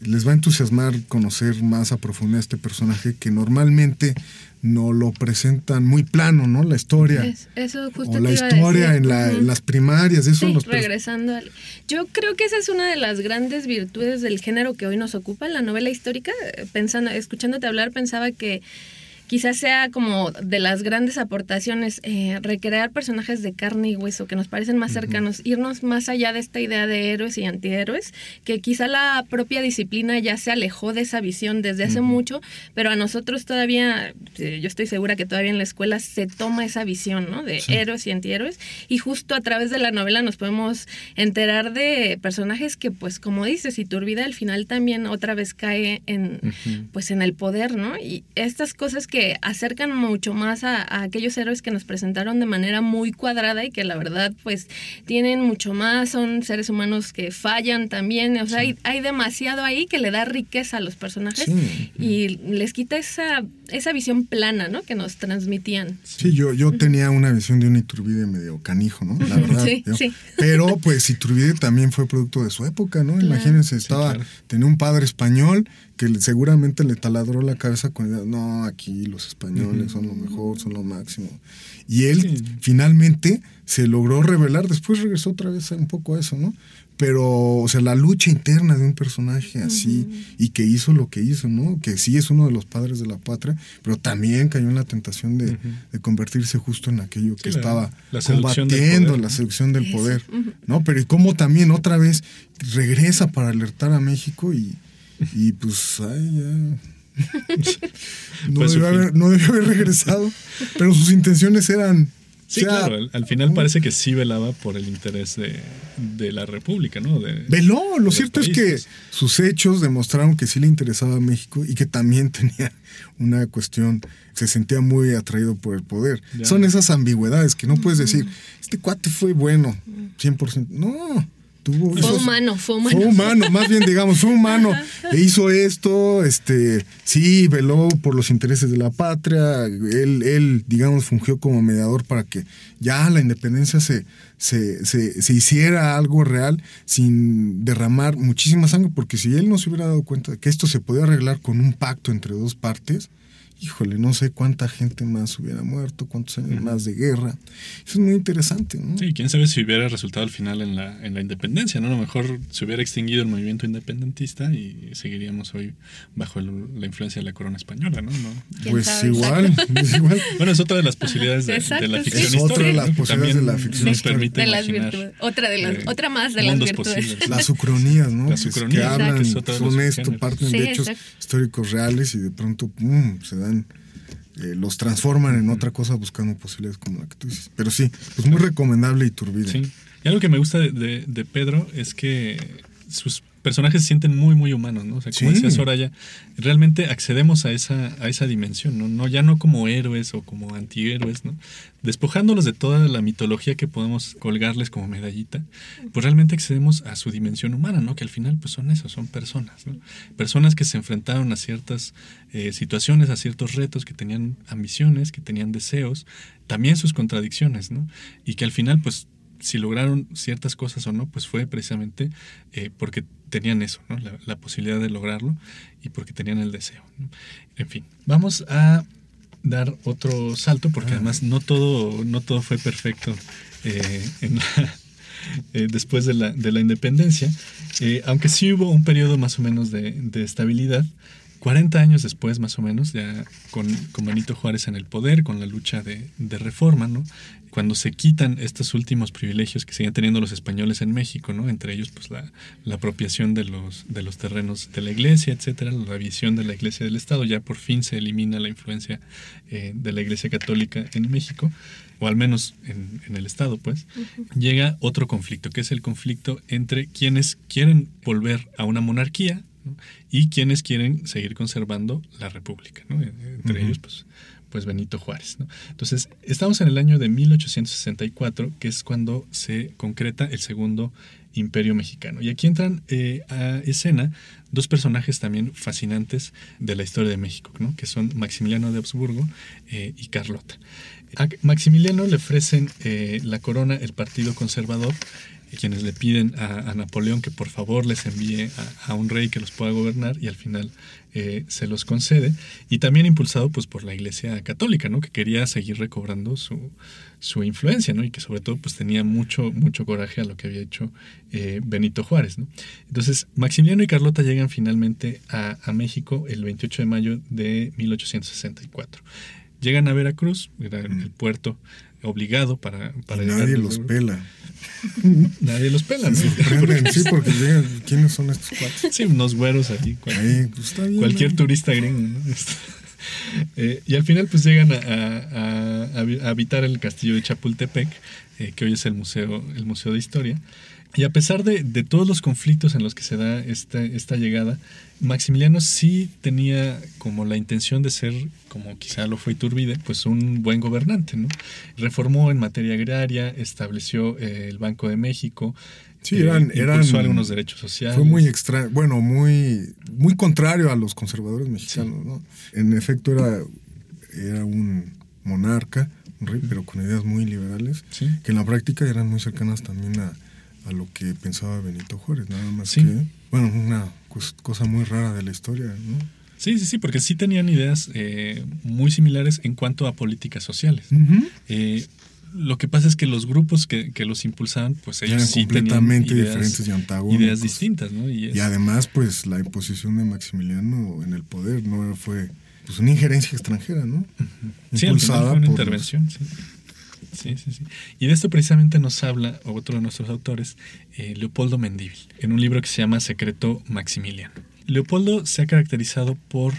Les va a entusiasmar conocer más a profundidad este personaje que normalmente no lo presentan muy plano, ¿no? La historia. Es, eso justo o la historia en, la, en, las primarias, eso sí, los regresando al... Yo creo que esa es una de las grandes virtudes del género que hoy nos ocupa, la novela histórica. Pensando, escuchándote hablar, pensaba que quizás sea como de las grandes aportaciones, eh, recrear personajes de carne y hueso que nos parecen más cercanos, irnos más allá de esta idea de héroes y antihéroes, que quizá la propia disciplina ya se alejó de esa visión desde hace mucho, pero a nosotros todavía, yo estoy segura que todavía en la escuela se toma esa visión, ¿no? De sí. héroes y antihéroes, y justo a través de la novela nos podemos enterar de personajes que, pues, como dices, Iturbide al final también otra vez cae en, pues, en el poder, ¿no? Y estas cosas que que acercan mucho más a, a, aquellos héroes que nos presentaron de manera muy cuadrada y que la verdad pues tienen mucho más, son seres humanos que fallan también, o sea, sí. hay, hay, demasiado ahí que le da riqueza a los personajes sí. y les quita esa, esa visión plana, ¿no? Que nos transmitían. Sí, yo, yo tenía una visión de un Iturbide medio canijo, ¿no? La verdad. sí, yo, sí. Pero pues Iturbide también fue producto de su época, ¿no? Claro. Imagínense, estaba, claro. tenía un padre español que seguramente le taladró la cabeza con idea, no, aquí los españoles uh -huh. son lo mejor, son lo máximo. Y él sí. finalmente se logró revelar, después regresó otra vez un poco a eso, ¿no? Pero, o sea, la lucha interna de un personaje así uh -huh. y que hizo lo que hizo, ¿no? Que sí es uno de los padres de la patria, pero también cayó en la tentación de, uh -huh. de convertirse justo en aquello que sí, estaba la, la combatiendo, la seducción del poder, ¿no? Pero y cómo también otra vez regresa para alertar a México y y pues, ay, ya. No, pues debió haber, no, debió haber, regresado, pero sus intenciones eran. Sí, o sea, claro, al, al final parece que sí velaba por el interés de, de la República, ¿no? De, Veló, lo cierto países. es que sus hechos demostraron que sí le interesaba a México y que también tenía una cuestión, se sentía muy atraído por el poder. Ya. Son esas ambigüedades que no puedes decir, este cuate fue bueno, 100%. No, tuvo fue humano, fue humano. Fue humano, más bien digamos, fue humano. e hizo esto, este, sí, veló por los intereses de la patria, él, él, digamos, fungió como mediador para que ya la independencia se, se, se, se hiciera algo real sin derramar muchísima sangre, porque si él no se hubiera dado cuenta de que esto se podía arreglar con un pacto entre dos partes, híjole, no sé cuánta gente más hubiera muerto, cuántos años más de guerra. Eso es muy interesante, ¿no? Sí, quién sabe si hubiera resultado al final en la, en la independencia, ¿no? A lo mejor se hubiera extinguido el movimiento independentista y seguiríamos hoy bajo el- la influencia de la corona española, ¿no? No. ¿Quién Pues sabe? igual, Exacto. es igual. Bueno, es otra de las posibilidades de, la sí. ficción Es otra de histórica. las posibilidades de la ficción nos histórica. permite de las virtudes. Otra de las, eh, otra más de las virtudes. posibles. Las ucronías, ¿no? Las que ucronías, hablan, que es los son esto, parten Sí, de hechos exacto. históricos reales y de pronto ¡pum! se eh, los transforman en otra cosa buscando posibilidades como la que tú dices. Pero sí, pues muy recomendable y turbide. Sí. Y algo que me gusta de Pedro es que sus personajes se sienten muy, muy humanos, ¿no? O sea, como Sí. decía Soraya, realmente accedemos a esa, a esa dimensión, ¿no? ¿no? Ya no como héroes o como antihéroes, ¿no? Despojándolos de toda la mitología que podemos colgarles como medallita, pues realmente accedemos a su dimensión humana, ¿no? Que al final, pues son eso, son personas, ¿no? Personas que se enfrentaron a ciertas eh, situaciones, a ciertos retos, que tenían ambiciones, que tenían deseos, también sus contradicciones, ¿no? Y que al final, pues, si lograron ciertas cosas o no, pues fue precisamente eh, porque tenían eso, ¿no? la, la posibilidad de lograrlo y porque tenían el deseo. ¿no? En fin, vamos a dar otro salto porque además no todo, no todo fue perfecto eh, en la- eh, después de la, de la independencia, Eh, aunque sí hubo un periodo más o menos de, de estabilidad. 40 años después, más o menos, ya con, con Benito Juárez en el poder, con la lucha de, de reforma, ¿no? Cuando se quitan estos últimos privilegios que siguen teniendo los españoles en México, ¿no? Entre ellos, pues, la, la apropiación de los, de los terrenos de la iglesia, etcétera, la visión de la iglesia del Estado, ya por fin se elimina la influencia eh, de la iglesia católica en México, o al menos en, en el Estado, pues, llega otro conflicto, que es el conflicto entre quienes quieren volver a una monarquía, ¿no? y quienes quieren seguir conservando la república, ¿no? Entre ellos pues, pues Benito Juárez. ¿no? Entonces, estamos en el año de 1864, que es cuando se concreta el segundo imperio mexicano. Y aquí entran eh, a escena dos personajes también fascinantes de la historia de México, ¿no? que son Maximiliano de Habsburgo eh, y Carlota. A Maximiliano le ofrecen eh, la corona el Partido Conservador, quienes le piden a, a Napoleón que por favor les envíe a, a un rey que los pueda gobernar y al final eh, se los concede. Y también impulsado pues, por la Iglesia Católica, ¿no? que quería seguir recobrando su, su influencia ¿no? y que sobre todo pues, tenía mucho, mucho coraje a lo que había hecho eh, Benito Juárez. ¿no? Entonces, Maximiliano y Carlota llegan finalmente a, a México el 28 de mayo de 1864. Llegan a Veracruz, era el, el puerto obligado para, para Y nadie los pela. Nadie los pela, sí, porque llegan, ¿quiénes son estos cuates? Sí, unos güeros ahí. cual- Ahí, pues está bien. cualquier turista gringo, ¿no? Este, eh, y al final pues llegan a, a habitar el castillo de Chapultepec, eh, que hoy es el museo, el museo de historia. Y a pesar de, de todos los conflictos en los que se da esta, esta llegada, Maximiliano sí tenía como la intención de ser, como quizá lo fue Iturbide, pues un buen gobernante, ¿no? Reformó en materia agraria, estableció eh, el Banco de México, Sí, eh, eran, eran algunos derechos sociales. Fue muy extraño, bueno, muy, muy contrario a los conservadores mexicanos, ¿no? En efecto era, era un monarca, un rey, pero con ideas muy liberales, Sí. que en la práctica eran muy cercanas también a, a lo que pensaba Benito Juárez, nada más Sí. que, bueno, una cos- cosa muy rara de la historia, ¿no? Sí, sí, sí, porque sí tenían ideas eh, muy similares en cuanto a políticas sociales. Eh, lo que pasa es que los grupos que, que los impulsaban, pues ellos Eran sí tenían completamente ideas, diferentes y antagónicos. ideas distintas, ¿no? Y, además, pues la imposición de Maximiliano en el poder no fue pues una injerencia extranjera, ¿no? sí, al final fue una por los- intervención. Sí. Sí, sí, sí. Y de esto precisamente nos habla otro de nuestros autores, eh, Leopoldo Mendívil, en un libro que se llama Secreto Maximiliano. Leopoldo se ha caracterizado por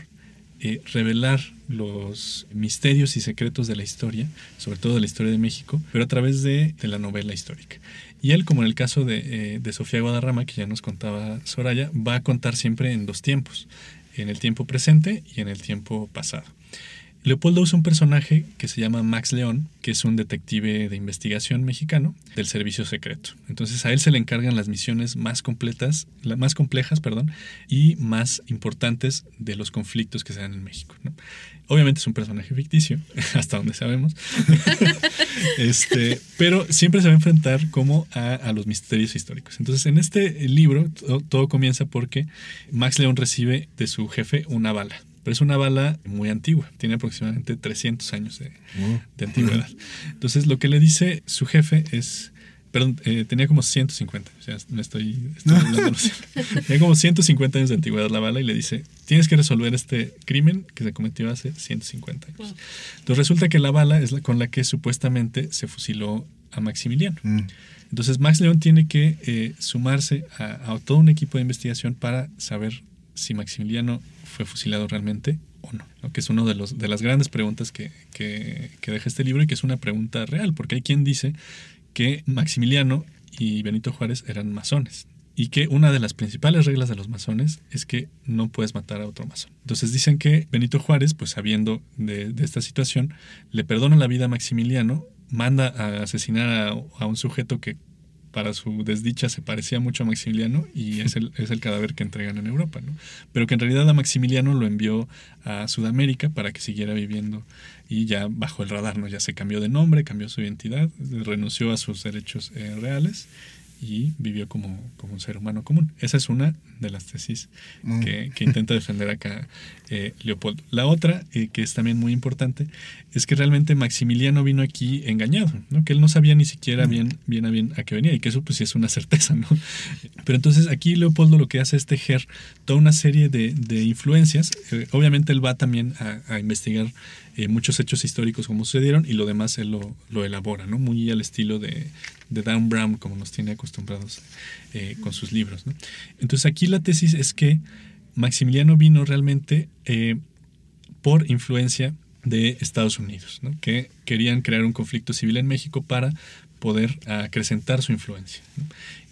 eh, revelar los misterios y secretos de la historia, sobre todo de la historia de México, pero a través de, la novela histórica. Y él, como en el caso de, eh, de Sofía Guadarrama, que ya nos contaba Soraya, va a contar siempre en dos tiempos, en el tiempo presente y en el tiempo pasado. Leopoldo usa un personaje que se llama Max León, que es un detective de investigación mexicano del servicio secreto. Entonces a él se le encargan las misiones más completas, más complejas, perdón, y más importantes de los conflictos que se dan en México. Obviamente es un personaje ficticio, hasta donde sabemos, este, pero siempre se va a enfrentar como a, los misterios históricos. Entonces en este libro to- todo comienza porque Max León recibe de su jefe una bala pero es una bala muy antigua, tiene aproximadamente 300 años de, de antigüedad. Entonces lo que le dice su jefe es, perdón, eh, tenía como 150, o sea, me estoy, estoy hablando, tenía como 150 años de antigüedad la bala y le dice, tienes que resolver este crimen que se cometió hace 150 años. Entonces resulta que la bala es la con la que supuestamente se fusiló a Maximiliano. Mm. Entonces Max León tiene que eh, sumarse a, a todo un equipo de investigación para saber si Maximiliano fue fusilado realmente o no, ¿no? que es una de, los, de las grandes preguntas que, que, que deja este libro y que es una pregunta real, porque hay quien dice que Maximiliano y Benito Juárez eran masones y que una de las principales reglas de los masones es que no puedes matar a otro masón. Entonces dicen que Benito Juárez, pues sabiendo de, esta situación, le perdona la vida a Maximiliano, manda a asesinar a un sujeto que para su desdicha se parecía mucho a Maximiliano y es el, es el cadáver que entregan en Europa, ¿no? Pero que en realidad a Maximiliano lo envió a Sudamérica para que siguiera viviendo y ya bajo el radar, ¿no? Ya se cambió de nombre, cambió su identidad, renunció a sus derechos eh, reales y vivió como, como un ser humano común. Esa es una de las tesis Mm. que, que intenta defender acá eh, Leopoldo. La otra, eh, que es también muy importante, es que realmente Maximiliano vino aquí engañado, ¿no? que él no sabía ni siquiera bien, bien a bien a qué venía y que eso pues sí es una certeza. ¿no? Pero entonces aquí Leopoldo lo que hace es tejer toda una serie de, de influencias. Eh, obviamente él va también a, a investigar eh, muchos hechos históricos como sucedieron y lo demás él lo, elabora, ¿no? muy al estilo de, de Dan Brown como nos tiene acostumbrados eh, con sus libros. Entonces aquí la tesis es que Maximiliano vino realmente eh, por influencia de Estados Unidos, que querían crear un conflicto civil en México para poder acrecentar su influencia.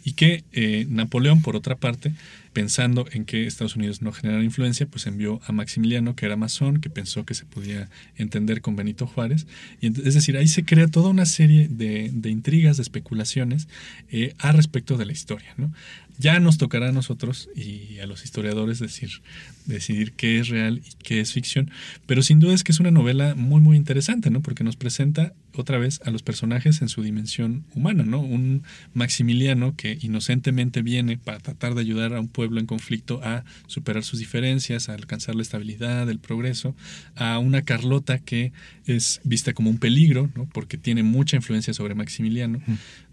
Y que Napoleón, por otra parte, pensando en que Estados Unidos no generara influencia, pues envió a Maximiliano, que era masón, que pensó que se podía entender con Benito Juárez. Y es decir, ahí se crea toda una serie de, de intrigas, de especulaciones eh, a respecto de la historia. ¿no? Ya nos tocará a nosotros y a los historiadores decir, decidir qué es real y qué es ficción, pero sin duda es que es una novela muy muy interesante, ¿no? Porque nos presenta otra vez a los personajes en su dimensión humana, ¿no? Un Maximiliano que inocentemente viene para tratar de ayudar a un pueblo en conflicto a superar sus diferencias, a alcanzar la estabilidad, el progreso, a una Carlota que es vista como un peligro, ¿no? Porque tiene mucha influencia sobre Maximiliano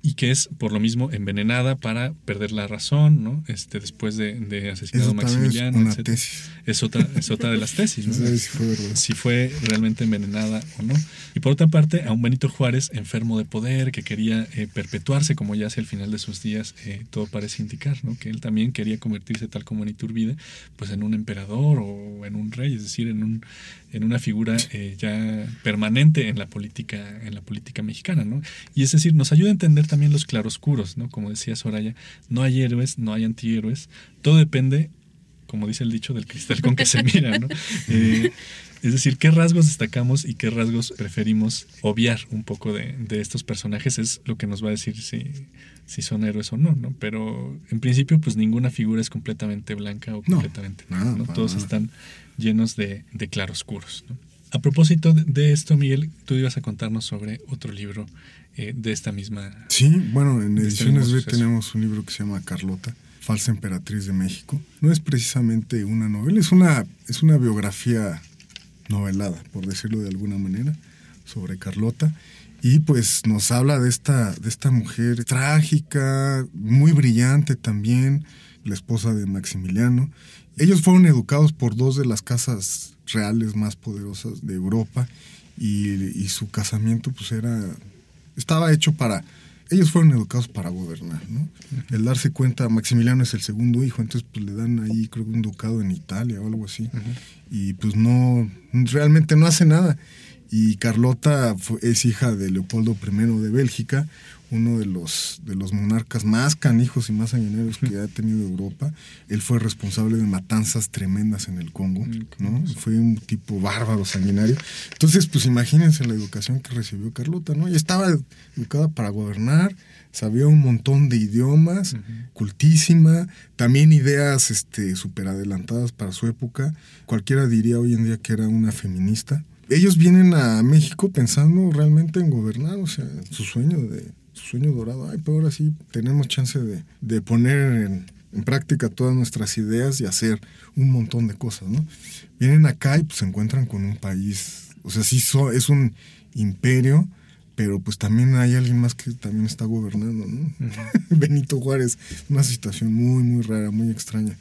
y que es por lo mismo envenenada para perder la razón, ¿no? Este después de, de asesinado Eso también es Maximiliano, una tesis. Es otra, es otra de las tesis, No fue si fue realmente envenenada o no. Y por otra parte, a un Benito Juárez enfermo de poder, que quería eh, perpetuarse, como ya hacia el final de sus días eh, todo parece indicar, ¿no? que él también quería convertirse, tal como en Iturbide, pues en un emperador o en un rey, es decir, en, un, en una figura eh, ya permanente en la política, en la política mexicana. ¿no? Y es decir, nos ayuda a entender también los claroscuros, ¿no? como decía Soraya, no hay héroes, no hay antihéroes, todo depende como dice el dicho, del cristal con que se mira, ¿no? Eh, es decir, qué rasgos destacamos y qué rasgos preferimos obviar un poco de, de estos personajes es lo que nos va a decir si, si son héroes o no, ¿no? Pero en principio, pues ninguna figura es completamente blanca o No, completamente nada, ¿no? para Todos están llenos de, de claroscuros, ¿no? A propósito de, esto, Miguel, tú ibas a contarnos sobre otro libro eh, de esta misma... Sí, bueno, en este Ediciones B tenemos un libro que se llama Carlota, falsa emperatriz de México. No es precisamente una novela, es una, es una biografía novelada, por decirlo de alguna manera, sobre Carlota. Y pues nos habla de esta, de esta mujer trágica, muy brillante también, la esposa de Maximiliano. Ellos fueron educados por dos de las casas reales más poderosas de Europa y, y su casamiento pues era estaba hecho para ellos fueron educados para gobernar, ¿no? El darse cuenta, Maximiliano es el segundo hijo, entonces pues le dan ahí creo que un ducado en Italia o algo así. Y pues no, realmente no hace nada. Y Carlota fue- es hija de Leopoldo I de Bélgica, uno de los, de los monarcas más canijos y más sanguinarios que ha tenido Europa. Él fue responsable de matanzas tremendas en el Congo, ¿no? Fue un tipo bárbaro, sanguinario. Entonces, pues imagínense la educación que recibió Carlota, ¿no? Y estaba educada para gobernar, sabía un montón de idiomas, cultísima, también ideas este, súper adelantadas para su época. Cualquiera diría hoy en día que era una feminista. Ellos vienen a México pensando realmente en gobernar, o sea, su sueño de sueño dorado. Ay, pero ahora sí tenemos chance de, de poner en, en práctica todas nuestras ideas y hacer un montón de cosas, ¿no? Vienen acá y pues se encuentran con un país, o sea, sí es un imperio, pero pues también hay alguien más que también está gobernando, ¿no? Benito Juárez, una situación muy, muy rara, muy extraña.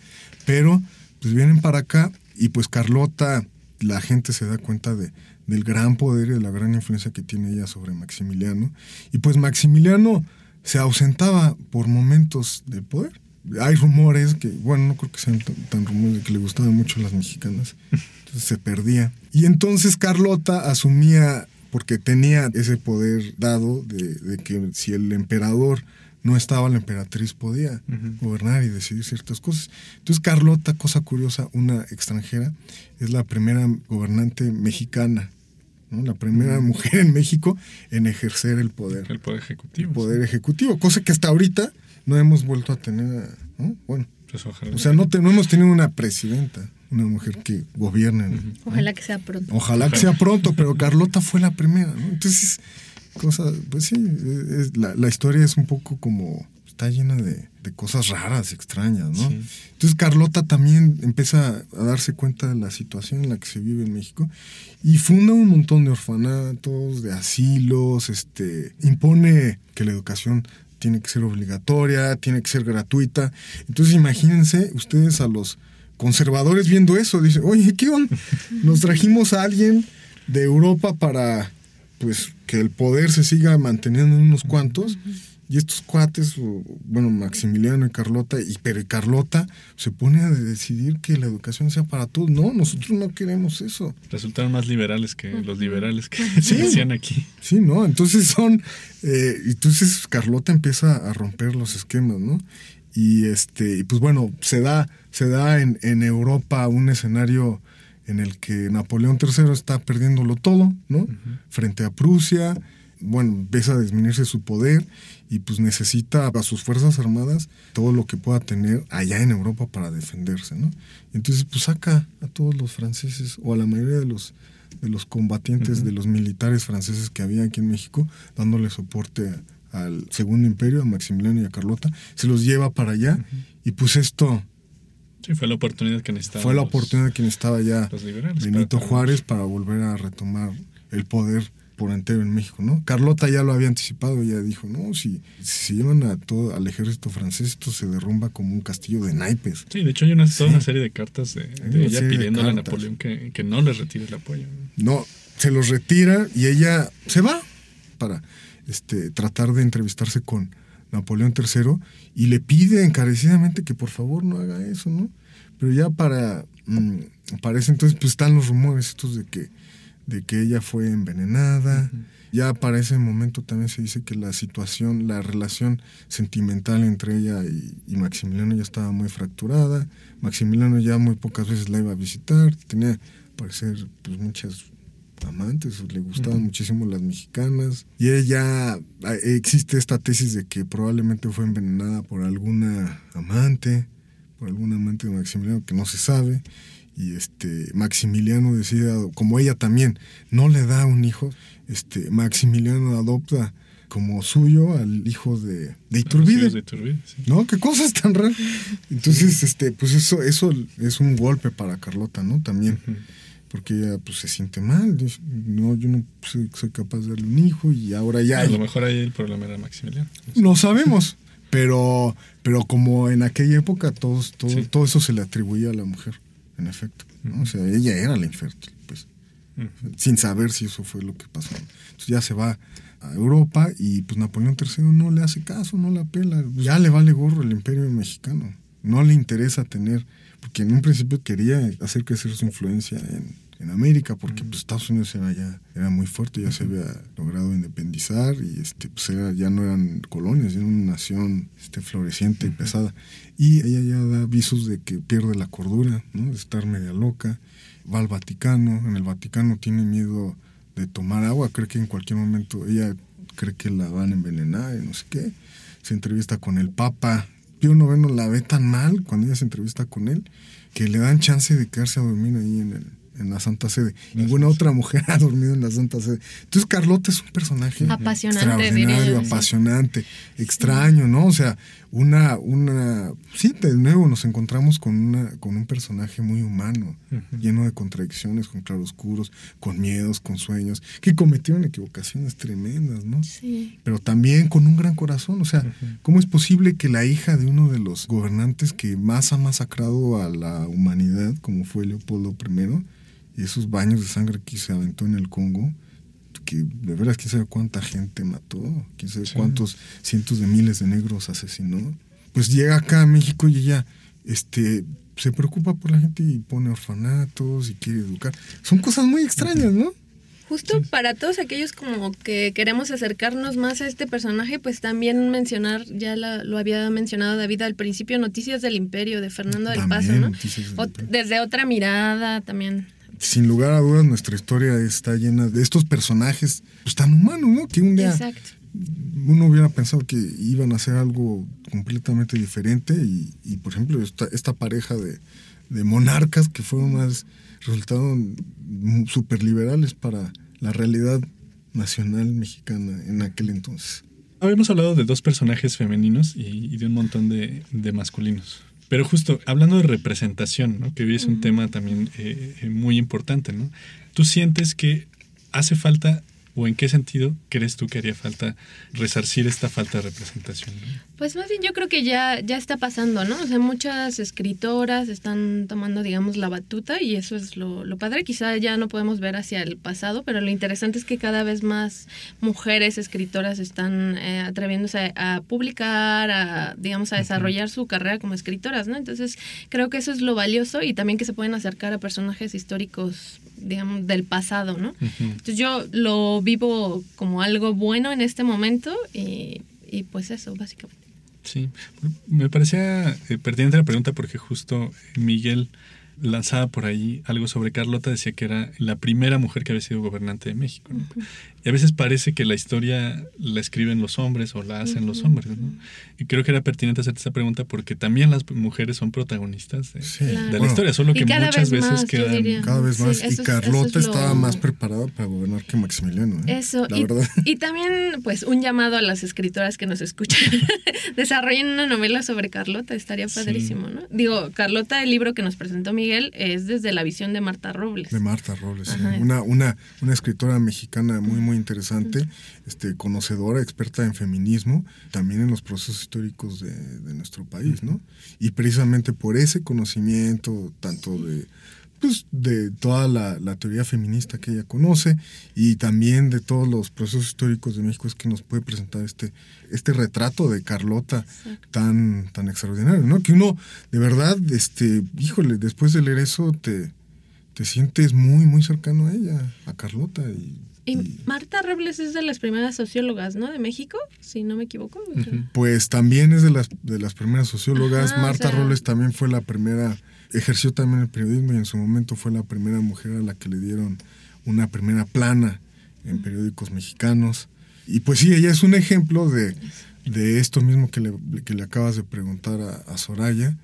Pero pues vienen para acá y pues Carlota, la gente se da cuenta de, del gran poder y de la gran influencia que tiene ella sobre Maximiliano. Y pues Maximiliano se ausentaba por momentos del poder. Hay rumores que, bueno, no creo que sean tan, rumores de que le gustaban mucho las mexicanas. Entonces se perdía. Y entonces Carlota asumía porque tenía ese poder dado de, que si el emperador no estaba, la emperatriz podía gobernar y decidir ciertas cosas. Entonces Carlota, cosa curiosa, una extranjera, es la primera gobernante mexicana, ¿no? la primera mujer en México en ejercer el poder. El poder ejecutivo. El poder ejecutivo, cosa que hasta ahorita no hemos vuelto a tener, ¿no? Bueno. Pues o sea, no, no hemos tenido una presidenta una mujer que gobierne. Ojalá que sea pronto. Ojalá que sea pronto, pero Carlota fue la primera, ¿no? Entonces, cosa, pues sí, la, historia es un poco como, está llena de, cosas raras, extrañas, ¿no? Entonces Carlota también empieza a darse cuenta de la situación en la que se vive en México y funda un montón de orfanatos, de asilos, este, impone que la educación tiene que ser obligatoria, tiene que ser gratuita. Entonces imagínense ustedes a los conservadores viendo eso, dice, oye, ¿qué onda? Nos trajimos a alguien de Europa para pues que el poder se siga manteniendo en unos cuantos. Y estos cuates, bueno, Maximiliano y Carlota, y, pero Carlota se pone a decidir que la educación sea para todos. No, nosotros no queremos eso. Resultaron más liberales que los liberales que se decían aquí. Sí, ¿no? Entonces son, eh, entonces Carlota empieza a romper los esquemas, ¿no? Y este, y pues bueno, se da, se da en, en, Europa un escenario en el que Napoleón III está perdiéndolo todo, ¿no? Frente a Prusia, bueno, empieza a disminuirse su poder y pues necesita a sus fuerzas armadas todo lo que pueda tener allá en Europa para defenderse, ¿no? entonces pues saca a todos los franceses o a la mayoría de los de los combatientes, de los militares franceses que había aquí en México, dándole soporte a al Segundo Imperio, a Maximiliano y a Carlota, se los lleva para allá y pues esto... Sí, fue la oportunidad que necesitaba. Fue la oportunidad que necesitaba ya Benito Juárez para volver a retomar el poder por entero en México, ¿no? Carlota ya lo había anticipado, ella dijo, no, si, se llevan a todo al ejército francés, esto se derrumba como un castillo de naipes. Sí, de hecho hay una, toda una serie de cartas de, ella pidiéndole a Napoleón que, que, no le retire el apoyo. No, se los retira y ella se va para este, tratar de entrevistarse con Napoleón III y le pide encarecidamente que por favor no haga eso, ¿no? Pero ya para, mm, para ese entonces pues están los rumores estos de que, de que ella fue envenenada. Ya para ese momento también se dice que la situación, la relación sentimental entre ella y, y, Maximiliano ya estaba muy fracturada. Maximiliano ya muy pocas veces la iba a visitar, tenía, parecer, pues muchas amantes, le gustaban muchísimo las mexicanas. Y ella, existe esta tesis de que probablemente fue envenenada por alguna amante, por algún amante de Maximiliano que no se sabe. Y este Maximiliano decide, como ella también, no le da un hijo, este Maximiliano adopta como suyo al hijo de, de Iturbide. ¿No? Qué cosas tan raras. Entonces, este, pues eso, eso es un golpe para Carlota, ¿no? También porque ella pues se siente mal, no, yo no soy, capaz de darle un hijo y ahora ya... A lo mejor ahí el problema era Maximiliano. No sabemos, pero, pero como en aquella época todos, todo, todo eso se le atribuía a la mujer, en efecto. O sea, ella era la infértil, pues, sin saber si eso fue lo que pasó. Entonces ya se va a Europa y pues Napoleón III no le hace caso, no la pela, ya le vale gorro el imperio mexicano, no le interesa tener, porque en un principio quería hacer crecer su influencia en, en América, porque pues, Estados Unidos era ya era muy fuerte, ya se había logrado independizar y este, pues, ya no eran colonias, era una nación este, floreciente y pesada. Y ella ya da avisos de que pierde la cordura, ¿no? de estar media loca, va al Vaticano, en el Vaticano tiene miedo de tomar agua, cree que en cualquier momento ella cree que la van a envenenar y no sé qué. Se entrevista con el Papa. Pío IX la ve tan mal cuando ella se entrevista con él que le dan chance de quedarse a dormir ahí en el, en la Santa Sede. Ninguna otra mujer ha dormido en la Santa Sede. Entonces Carlota es un personaje Apasionante, extraordinario, apasionante, extraño, ¿no? O sea, una, una, sí, de nuevo nos encontramos con una, con un personaje muy humano, lleno de contradicciones, con claroscuros, con miedos, con sueños, que cometieron equivocaciones tremendas, ¿no? Sí. Pero también con un gran corazón, o sea, ¿cómo es posible que la hija de uno de los gobernantes que más ha masacrado a la humanidad, como fue Leopoldo I, y esos baños de sangre que se aventó en el Congo, que de veras quién sabe cuánta gente mató, quién sabe cuántos cientos de miles de negros asesinó, pues llega acá a México y ella este, se preocupa por la gente y pone orfanatos y quiere educar. Son cosas muy extrañas, ¿no? Justo para todos aquellos como que queremos acercarnos más a este personaje, pues también mencionar, ya la- lo había mencionado David al principio, Noticias del Imperio de Fernando del También Paso, ¿no? Del desde otra mirada también. Sin lugar a dudas, nuestra historia está llena de estos personajes pues, tan humanos, ¿no? Que un día Exacto. uno hubiera pensado que iban a hacer algo completamente diferente y, y, por ejemplo, esta, esta pareja de, de monarcas que fueron más, resultaron súper liberales para la realidad nacional mexicana en aquel entonces. Habíamos hablado de dos personajes femeninos y, y de un montón de, de masculinos. Pero justo hablando de representación, ¿no? que hoy es un tema también eh, eh, muy importante, ¿no? ¿Tú sientes que hace falta o en qué sentido crees tú que haría falta resarcir esta falta de representación? ¿no? Pues más bien yo creo que ya, ya está pasando, ¿no? O sea, muchas escritoras están tomando, digamos, la batuta y eso es lo, lo padre. Quizá ya no podemos ver hacia el pasado, pero lo interesante es que cada vez más mujeres escritoras están eh, atreviéndose a, a publicar, a, digamos, a desarrollar su carrera como escritoras, ¿no? Entonces creo que eso es lo valioso y también que se pueden acercar a personajes históricos, digamos, del pasado, ¿no? Entonces yo lo vivo como algo bueno en este momento y, y pues eso, básicamente. Sí, me parecía eh, pertinente la pregunta porque justo Miguel lanzaba por ahí algo sobre Carlota, decía que era la primera mujer que había sido gobernante de México. ¿no? Y a veces parece que la historia la escriben los hombres o la hacen los hombres. ¿no? Y creo que era pertinente hacerte esa pregunta porque también las mujeres son protagonistas de, Sí. de Claro. la historia, solo que muchas vez veces más, quedan... Cada vez Sí, más. eso y es- Carlota eso es lo- estaba más preparada para gobernar que Maximiliano. ¿eh? Eso, La y, verdad. y también pues un llamado a las escritoras que nos escuchan. Desarrollen una novela sobre Carlota, estaría Sí. padrísimo, ¿no? Digo, Carlota, el libro que nos presentó Miguel, es desde la visión de Marta Robles. De Marta Robles, sí. Ajá. una, una, una escritora mexicana muy, muy interesante, este, conocedora, experta en feminismo, también en los procesos históricos de, de nuestro país, ¿no? Y precisamente por ese conocimiento, tanto de pues de toda la, la teoría feminista que ella conoce y también de todos los procesos históricos de México es que nos puede presentar este, este retrato de Carlota tan, tan extraordinario, ¿no? Que uno, de verdad, este, híjole, después de leer eso te, te sientes muy, muy cercano a ella, a Carlota. Y, Y Marta Robles es de las primeras sociólogas, ¿no? De México, si no me equivoco. O sea, pues también es de las, de las primeras sociólogas. Ajá, o Marta sea- Robles también fue la primera, ejerció también el periodismo y en su momento fue la primera mujer a la que le dieron una primera plana en periódicos mexicanos. Y pues sí, ella es un ejemplo de, de esto mismo que le, que le acabas de preguntar a, a Soraya,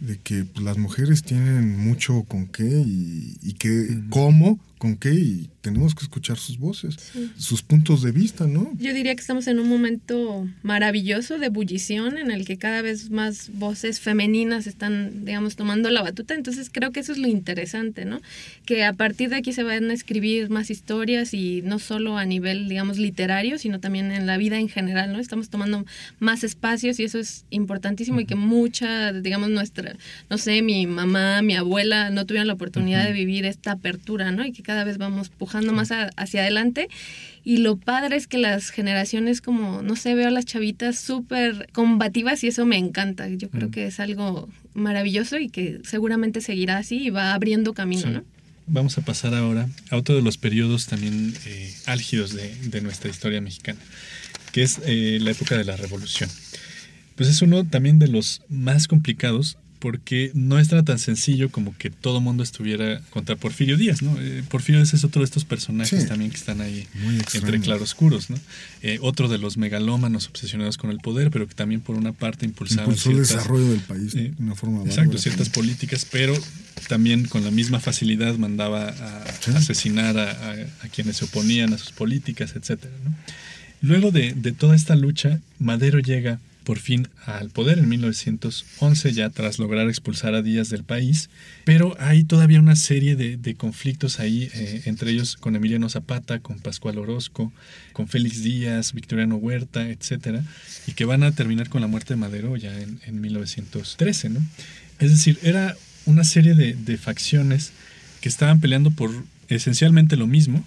de que pues, las mujeres tienen mucho con qué y, y que, cómo, con qué, y tenemos que escuchar sus voces, sus puntos de vista, ¿no? Yo diría que estamos en un momento maravilloso de ebullición en el que cada vez más voces femeninas están, digamos, tomando la batuta. Entonces creo que eso es lo interesante, ¿no? Que a partir de aquí se van a escribir más historias y no solo a nivel, digamos, literario, sino también en la vida en general, ¿no? Estamos tomando más espacios y eso es importantísimo y que mucha, digamos, nuestra, no sé, mi mamá, mi abuela no tuvieron la oportunidad de vivir esta apertura, ¿no? Y que cada vez vamos pujando más a- hacia adelante. Y lo padre es que las generaciones como, no sé, veo a las chavitas súper combativas y eso me encanta. Yo creo que es algo maravilloso y que seguramente seguirá así y va abriendo camino, Sí. ¿no? Vamos a pasar ahora a otro de los periodos también eh, álgidos de, de nuestra historia mexicana, que es eh, la época de la Revolución. Pues es uno también de los más complicados porque no es tan sencillo como que todo mundo estuviera contra Porfirio Díaz, ¿no? Eh, Porfirio Díaz es otro de estos personajes Sí. también que están ahí entre claroscuros, ¿no? Eh, otro de los megalómanos obsesionados con el poder, pero que también por una parte impulsaban Impulsó el desarrollo del país eh, de una forma Exacto, bárbara. ciertas políticas, pero también con la misma facilidad mandaba a asesinar a, a, quienes se oponían a sus políticas, etc. Luego de, de toda esta lucha, Madero llega por fin al poder en 1911, ya tras lograr expulsar a Díaz del país, pero hay todavía una serie de, conflictos ahí, eh, entre ellos con Emiliano Zapata, con Pascual Orozco, con Félix Díaz, Victoriano Huerta, etcétera, y que van a terminar con la muerte de Madero ya en, 1913, ¿no? Es decir, era una serie de, de facciones que estaban peleando por esencialmente lo mismo,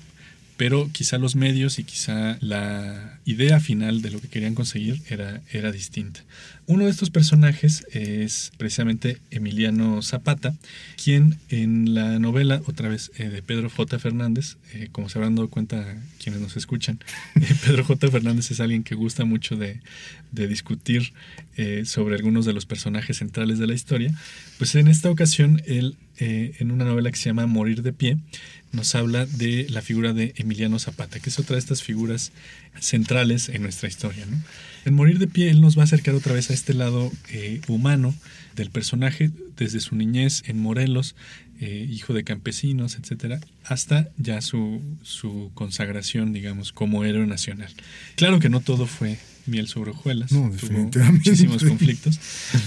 pero quizá los medios y quizá la idea final de lo que querían conseguir era, era distinta. Uno de estos personajes es precisamente Emiliano Zapata, quien en la novela, otra vez, eh, de Pedro J. Fernández, eh, como se habrán dado cuenta quienes nos escuchan, eh, Pedro J. Fernández es alguien que gusta mucho de, de discutir sobre algunos de los personajes centrales de la historia, pues en esta ocasión él, en una novela que se llama Morir de pie, nos habla de la figura de Emiliano Zapata, que es otra de estas figuras centrales en nuestra historia. ¿no? En Morir de pie, él nos va a acercar otra vez a este lado eh, humano del personaje, desde su niñez en Morelos, eh, hijo de campesinos, etcétera, hasta ya su, su consagración, digamos, como héroe nacional. Claro que no todo fue miel sobre hojuelas. No, Tuvo muchísimos conflictos.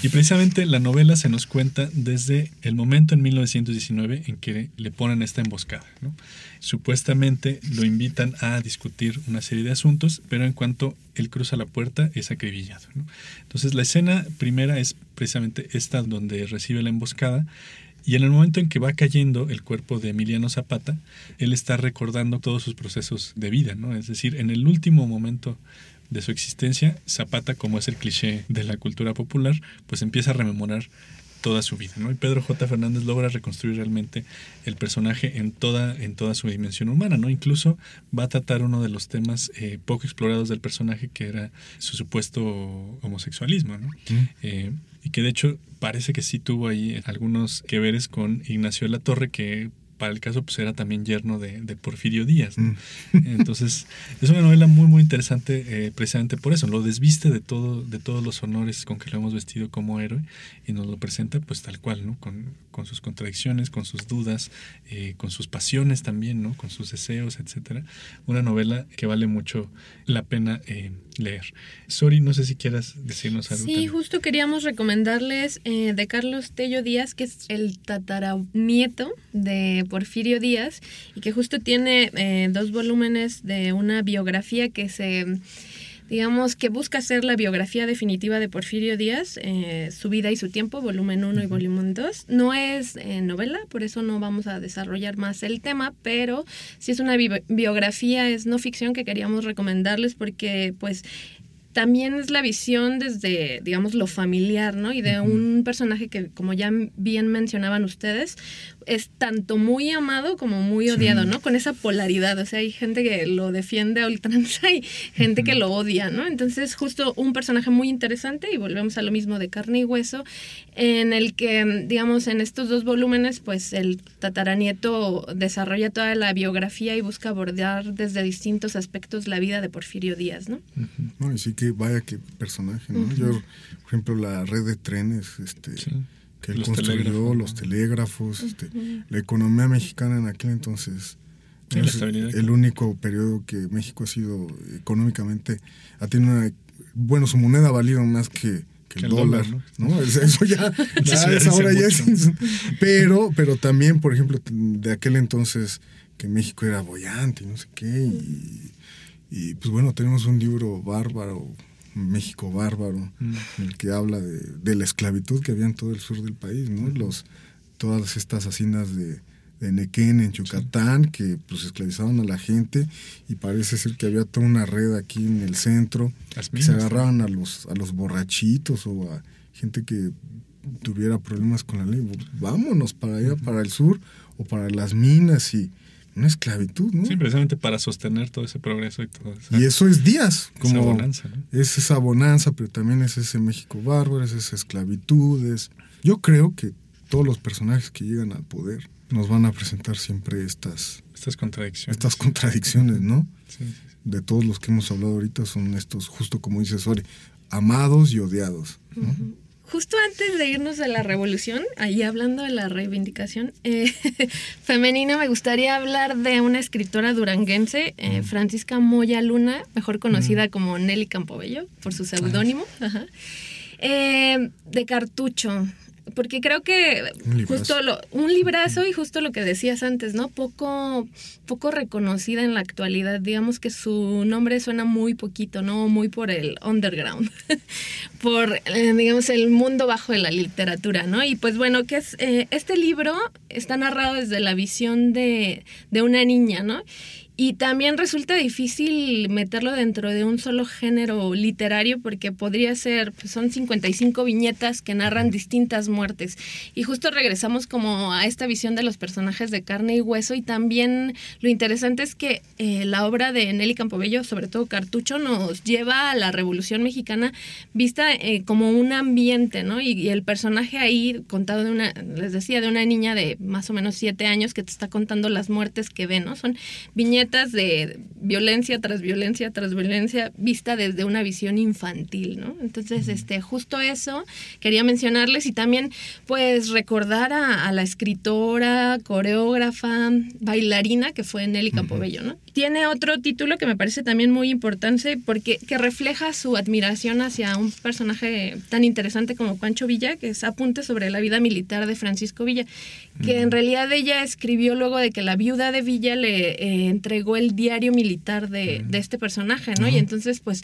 Y precisamente la novela se nos cuenta desde el momento en 1919 en que le ponen esta emboscada. Supuestamente lo invitan a discutir una serie de asuntos, pero en cuanto él cruza la puerta es acribillado. Entonces la escena primera es precisamente esta donde recibe la emboscada. Y en el momento en que va cayendo el cuerpo de Emiliano Zapata, él está recordando todos sus procesos de vida, ¿no? Es decir, en el último momento de su existencia, Zapata, como es el cliché de la cultura popular, pues empieza a rememorar toda su vida, ¿no? Y Pedro J. Fernández logra reconstruir realmente el personaje en toda, en toda su dimensión humana, ¿no? Incluso va a tratar uno de los temas eh, poco explorados del personaje, que era su supuesto homosexualismo, ¿no? Eh, y que de hecho parece que sí tuvo ahí algunos que veres con Ignacio de la Torre, que para el caso pues era también yerno de, Porfirio Díaz. Mm. Entonces es una novela muy muy interesante eh, precisamente por eso, lo desviste de todo de todos los honores con que lo hemos vestido como héroe y nos lo presenta pues tal cual, ¿no? Con, con sus contradicciones, con sus dudas, eh, con sus pasiones también, ¿no? Con sus deseos, etcétera. Una novela que vale mucho la pena eh, leer. Sori, no sé si quieras decirnos algo. Sí, justo queríamos recomendarles eh, de Carlos Tello Díaz, que es el tataranieto de Porfirio Díaz, y que justo tiene eh, dos volúmenes de una biografía que se digamos que busca ser la biografía definitiva de Porfirio Díaz, eh, su vida y su tiempo, volumen 1 y volumen 2. No es novela, por eso no vamos a desarrollar más el tema, pero si es una biografía, es no ficción que queríamos recomendarles porque pues también es la visión desde, digamos, lo familiar, ¿no? Y de un personaje que, como ya bien mencionaban ustedes, es tanto muy amado como muy odiado, ¿no? Con esa polaridad, o sea, hay gente que lo defiende a ultranza y gente que lo odia, ¿no? Entonces, justo un personaje muy interesante, y volvemos a lo mismo de carne y hueso, en el que, digamos, en estos dos volúmenes, pues el tataranieto desarrolla toda la biografía y busca abordar desde distintos aspectos la vida de Porfirio Díaz, ¿no? y sí que vaya que personaje, ¿no? Yo, por ejemplo, la red de trenes, este que él construyó, los telégrafos, este, la economía mexicana en aquel entonces. es el único periodo que México ha sido económicamente, ha tenido una, bueno, su moneda ha valido más que, el, dólar, ¿no? Eso ya, ya es ahora ya es, pero, pero también, por ejemplo, de aquel entonces que México era bollante y no sé qué, y, y pues bueno, tenemos un libro bárbaro, México bárbaro, mm. el que habla de, la esclavitud que había en todo el sur del país, ¿no? Los, todas estas haciendas de, de Nequén en Yucatán que pues esclavizaban a la gente y parece ser que había toda una red aquí en el centro que se agarraban a los a los borrachitos o a gente que tuviera problemas con la ley. Vámonos para allá para el sur o para las minas y una esclavitud, ¿no? Sí, precisamente para sostener todo ese progreso y todo eso. Y eso es días, como esa bonanza, ¿no? es esa bonanza, pero también es ese México bárbaro, es esa esclavitud, yo creo que todos los personajes que llegan al poder nos van a presentar siempre estas estas contradicciones. Estas contradicciones, ¿no? Sí, De todos los que hemos hablado ahorita son estos, justo como dice Sori, amados y odiados. ¿no? Justo antes de irnos a la revolución, ahí hablando de la reivindicación eh, femenina, me gustaría hablar de una escritora duranguense, eh, Francisca Moya Luna, mejor conocida como Nelly Campobello, por su seudónimo, ajá. Eh, de cartucho porque creo que Un justo lo, un librazo y justo lo que decías antes, ¿no? Poco, poco reconocida en la actualidad. Digamos que su nombre suena muy poquito, ¿no? Muy por el underground, por, eh, digamos, el mundo bajo de la literatura, ¿no? Y pues bueno, que es eh, este libro está narrado desde la visión de, de una niña, ¿no? Y también resulta difícil meterlo dentro de un solo género literario porque podría ser, pues son 55 viñetas que narran distintas muertes. Y justo regresamos como a esta visión de los personajes de carne y hueso y también lo interesante es que eh, la obra de Nelly Campobello, sobre todo Cartucho, nos lleva a la Revolución Mexicana vista eh, como un ambiente, ¿no? Y, y el personaje ahí contado de una, les decía, de una niña de más o menos siete años que te está contando las muertes que ve, ¿no? Son viñetas de violencia tras violencia tras violencia vista desde una visión infantil, ¿no? Entonces, este, justo eso quería mencionarles y también, pues, recordar a, a la escritora, coreógrafa, bailarina que fue Nelly Campobello, ¿no? Tiene otro título que me parece también muy importante porque que refleja su admiración hacia un personaje tan interesante como Pancho Villa, que es Apunte sobre la vida militar de Francisco Villa, que en realidad ella escribió luego de que la viuda de Villa le eh, entregó el diario militar de, de este personaje, ¿no? Y entonces, pues,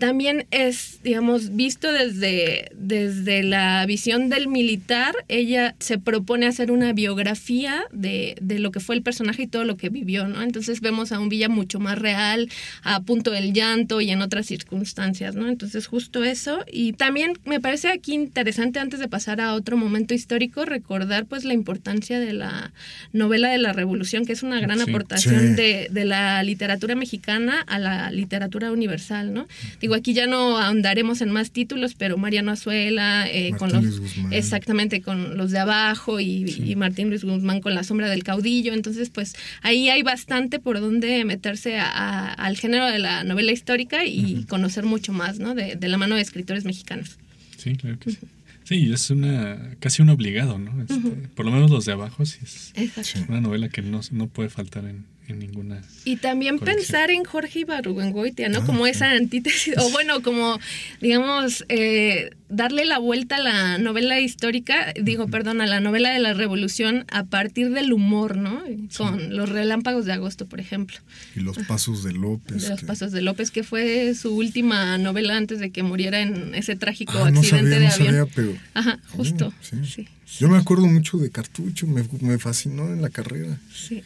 también es, digamos, visto desde, desde la visión del militar, ella se propone hacer una biografía de, de lo que fue el personaje y todo lo que vivió, ¿no? Entonces vemos a un Villa mucho más real, a punto del llanto y en otras circunstancias, ¿no? Entonces justo eso. Y también me parece aquí interesante, antes de pasar a otro momento histórico, recordar pues la importancia de la novela de la Revolución, que es una gran Sí. aportación Sí. de, de la literatura mexicana a la literatura universal, ¿no? Digo, aquí ya no ahondaremos en más títulos, pero Mariano Azuela, eh, con los... Guzmán. Exactamente, con los de abajo y, y Martín Luis Guzmán con La sombra del caudillo. Entonces, pues ahí hay bastante por donde meterse a- a- al género de la novela histórica y conocer mucho más, ¿no? De, de la mano de escritores mexicanos. Sí, claro que sí. Sí, es una casi un obligado, ¿no? Este, Por lo menos los de abajo sí es Exacto. una novela que no, no puede faltar en, en ninguna. Y también Colección. pensar en Jorge Ibargüengoitia, ¿no? Ah, como sí. esa antítesis, o bueno, como, digamos, eh, darle la vuelta a la novela histórica, digo, perdón, a la novela de la revolución a partir del humor, ¿no? Con los relámpagos de agosto, por ejemplo, Y los pasos de López. de los que- pasos de López, que fue su última novela antes de que muriera en ese trágico Ah, no accidente sabía, de no avión. sabía, pero... Ajá, justo. sí. sí, Yo me acuerdo mucho de Cartucho, me, me fascinó en la carrera. sí.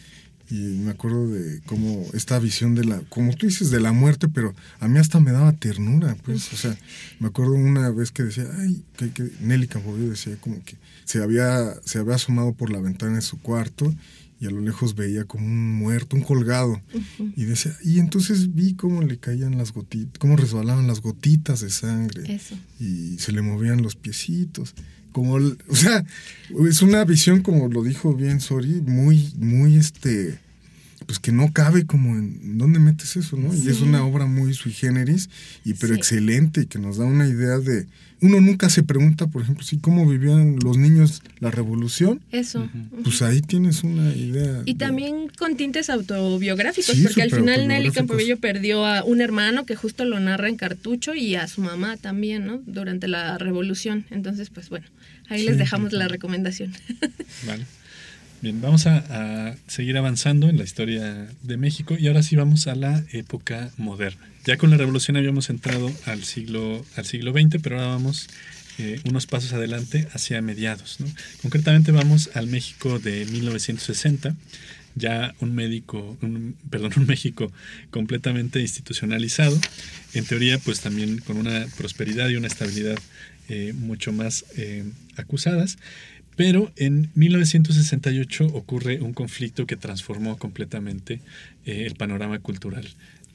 Y me acuerdo de cómo esta visión de la, como tú dices, de la muerte, pero a mí hasta me daba ternura, pues, o sea, me acuerdo una vez que decía, ay, que, que Nelly Campobello decía como que se había, se había asomado por la ventana de su cuarto y a lo lejos veía como un muerto, un colgado, y decía, y entonces vi cómo le caían las gotitas, cómo resbalaban las gotitas de sangre Eso. y se le movían los piecitos. Como, el- o sea, es una visión, como lo dijo bien Sori, muy, muy este, pues que no cabe como en dónde metes eso, ¿no? Y es una obra muy sui generis, y pero Sí. excelente, y que nos da una idea de, uno nunca se pregunta, por ejemplo, si cómo vivían los niños la revolución, Eso. pues ahí tienes una idea. Y de- también con tintes autobiográficos, Sí, porque al final Nelly. Campobello perdió a un hermano que justo lo narra en Cartucho y a su mamá también, ¿no? Durante la revolución. Entonces, pues bueno, ahí les dejamos la recomendación. Vale. Bien, vamos a, a seguir avanzando en la historia de México y ahora sí vamos a la época moderna. Ya con la revolución habíamos entrado al siglo, al siglo XX, pero ahora vamos eh, unos pasos adelante hacia mediados. Concretamente vamos al México de 1960, ya un médico, un, perdón, un México completamente institucionalizado, en teoría pues también con una prosperidad y una estabilidad eh, mucho más eh, acusadas. Pero en 1968 ocurre un conflicto que transformó completamente el panorama cultural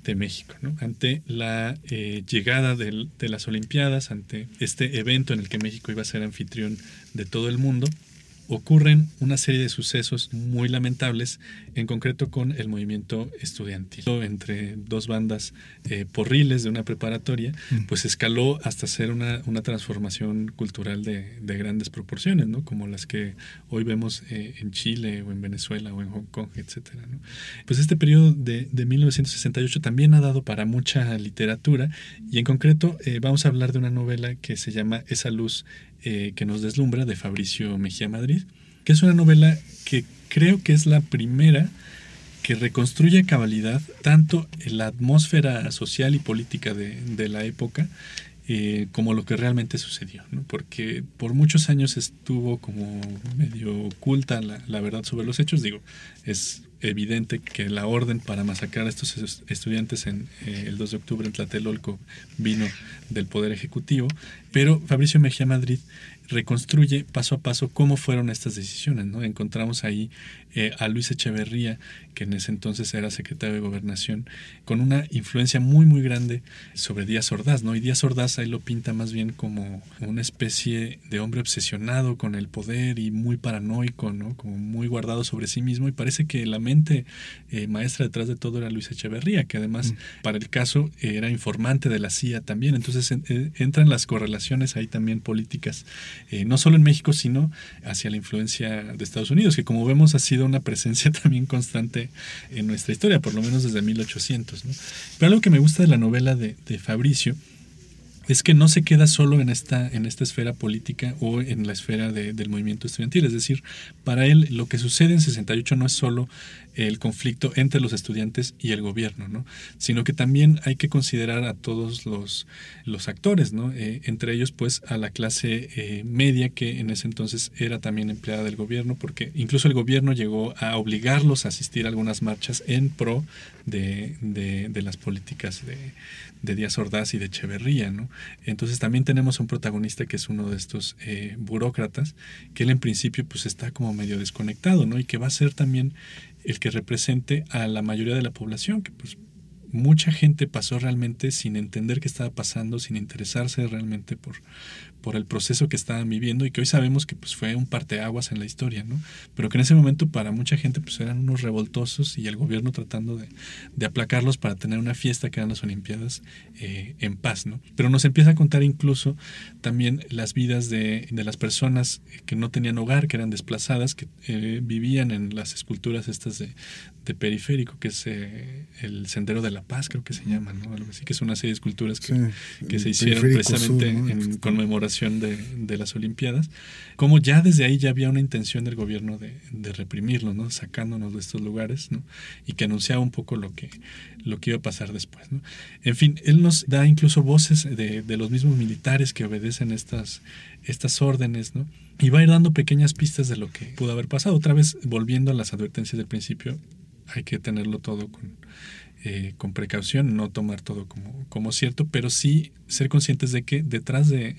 de México. ¿no? Ante la eh, llegada del- de las Olimpiadas, ante este evento en el que México iba a ser anfitrión de todo el mundo, ocurren una serie de sucesos muy lamentables, en concreto con el movimiento estudiantil. Entre dos bandas eh, porriles de una preparatoria, Mm. pues escaló hasta ser una, una transformación cultural de, de grandes proporciones, ¿no? como las que hoy vemos eh, en Chile o en Venezuela o en Hong Kong, ¿no? Pues este periodo de, de 1968 también ha dado para mucha literatura y en concreto eh, vamos a hablar de una novela que se llama Esa luz eh, que nos deslumbra de Fabricio Mejía Madrid, que es una novela que creo que es la primera que reconstruye a cabalidad tanto la atmósfera social y política de, la época eh, como lo que realmente sucedió, ¿no? porque por muchos años estuvo como medio oculta la verdad sobre los hechos, digo, es evidente que la orden para masacrar a estos es- estudiantes en eh, el 2 de octubre en Tlatelolco vino del Poder Ejecutivo, pero Fabricio Mejía Madrid reconstruye paso a paso cómo fueron estas decisiones. ¿no? Encontramos ahí eh, a Luis Echeverría, que en ese entonces era secretario de Gobernación, con una influencia muy, muy grande sobre Díaz Ordaz. ¿no? Y Díaz Ordaz ahí lo pinta más bien como una especie de hombre obsesionado con el poder y muy paranoico, ¿no? como muy guardado sobre sí mismo. Y parece que la mente eh, maestra detrás de todo era Luis Echeverría, que además para el caso eh, era informante de la CIA también. Entonces en- eh, entran las correlaciones ahí también políticas, eh, no solo en México, sino hacia la influencia de Estados Unidos, que como vemos ha sido una presencia también constante en nuestra historia, por lo menos desde 1800. ¿no? Pero algo que me gusta de la novela de Fabricio es que no se queda solo en esta, en esta esfera política o en la esfera de- del movimiento estudiantil. Es decir, para él lo que sucede en 68 no es solo el conflicto entre los estudiantes y el gobierno, ¿no? sino que también hay que considerar a todos los, actores. Eh, entre ellos pues a la clase eh, media que en ese entonces era también empleada del gobierno, porque incluso el gobierno llegó a obligarlos a asistir a algunas marchas en pro de las políticas de, de Díaz Ordaz y de Echeverría. ¿no? Entonces también tenemos un protagonista que es uno de estos eh, burócratas, que él en principio pues está como medio desconectado, ¿no? Y que va a ser también el que represente a la mayoría de la población, que pues mucha gente pasó realmente sin entender qué estaba pasando, sin interesarse realmente por, por el proceso que estaban viviendo y que hoy sabemos que pues fue un parteaguas en la historia, ¿no? Pero que en ese momento para mucha gente pues eran unos revoltosos y el gobierno tratando de, de aplacarlos para tener una fiesta que eran las Olimpiadas eh, en paz, ¿no? Pero nos empieza a contar incluso también las vidas de, de las personas que no tenían hogar, que eran desplazadas, que eh, vivían en las esculturas estas de, de periférico, que es eh, el Sendero de la Paz, creo que se llama, ¿no? Algo así, que es una serie de esculturas que, Sí, que se hicieron precisamente sur, ¿no? en conmemoración de, de las Olimpiadas, como ya desde ahí ya había una intención del gobierno de, de reprimirlos, ¿no? Sacándonos de estos lugares, ¿no? Y que anunciaba un poco lo que, lo que iba a pasar después, ¿no? En fin, él nos da incluso voces de, de los mismos militares que obedecen estas, estas órdenes, ¿no? Y va a ir dando pequeñas pistas de lo que pudo haber pasado. Otra vez, volviendo a las advertencias del principio, hay que tenerlo todo con, eh, con precaución, no tomar todo como, como cierto, pero sí ser conscientes de que detrás de,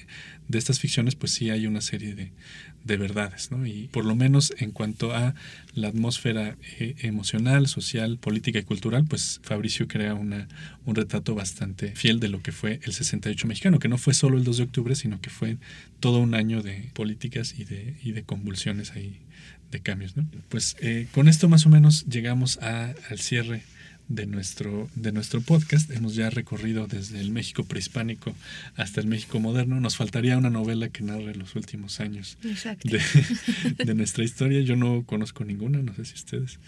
de estas ficciones pues sí hay una serie de, de verdades, ¿no? Y por lo menos en cuanto a la atmósfera eh, emocional, social, política y cultural, pues Fabricio crea una, un retrato bastante fiel de lo que fue el 68 mexicano, que no fue solo el 2 de octubre, sino que fue todo un año de políticas y de, y de convulsiones ahí, de cambios, ¿no? Pues eh, con esto más o menos llegamos a, al cierre de nuestro, de nuestro podcast. Hemos ya recorrido desde el México prehispánico hasta el México moderno. Nos faltaría una novela que narre los últimos años de, de nuestra historia. Yo no conozco ninguna, no sé si ustedes,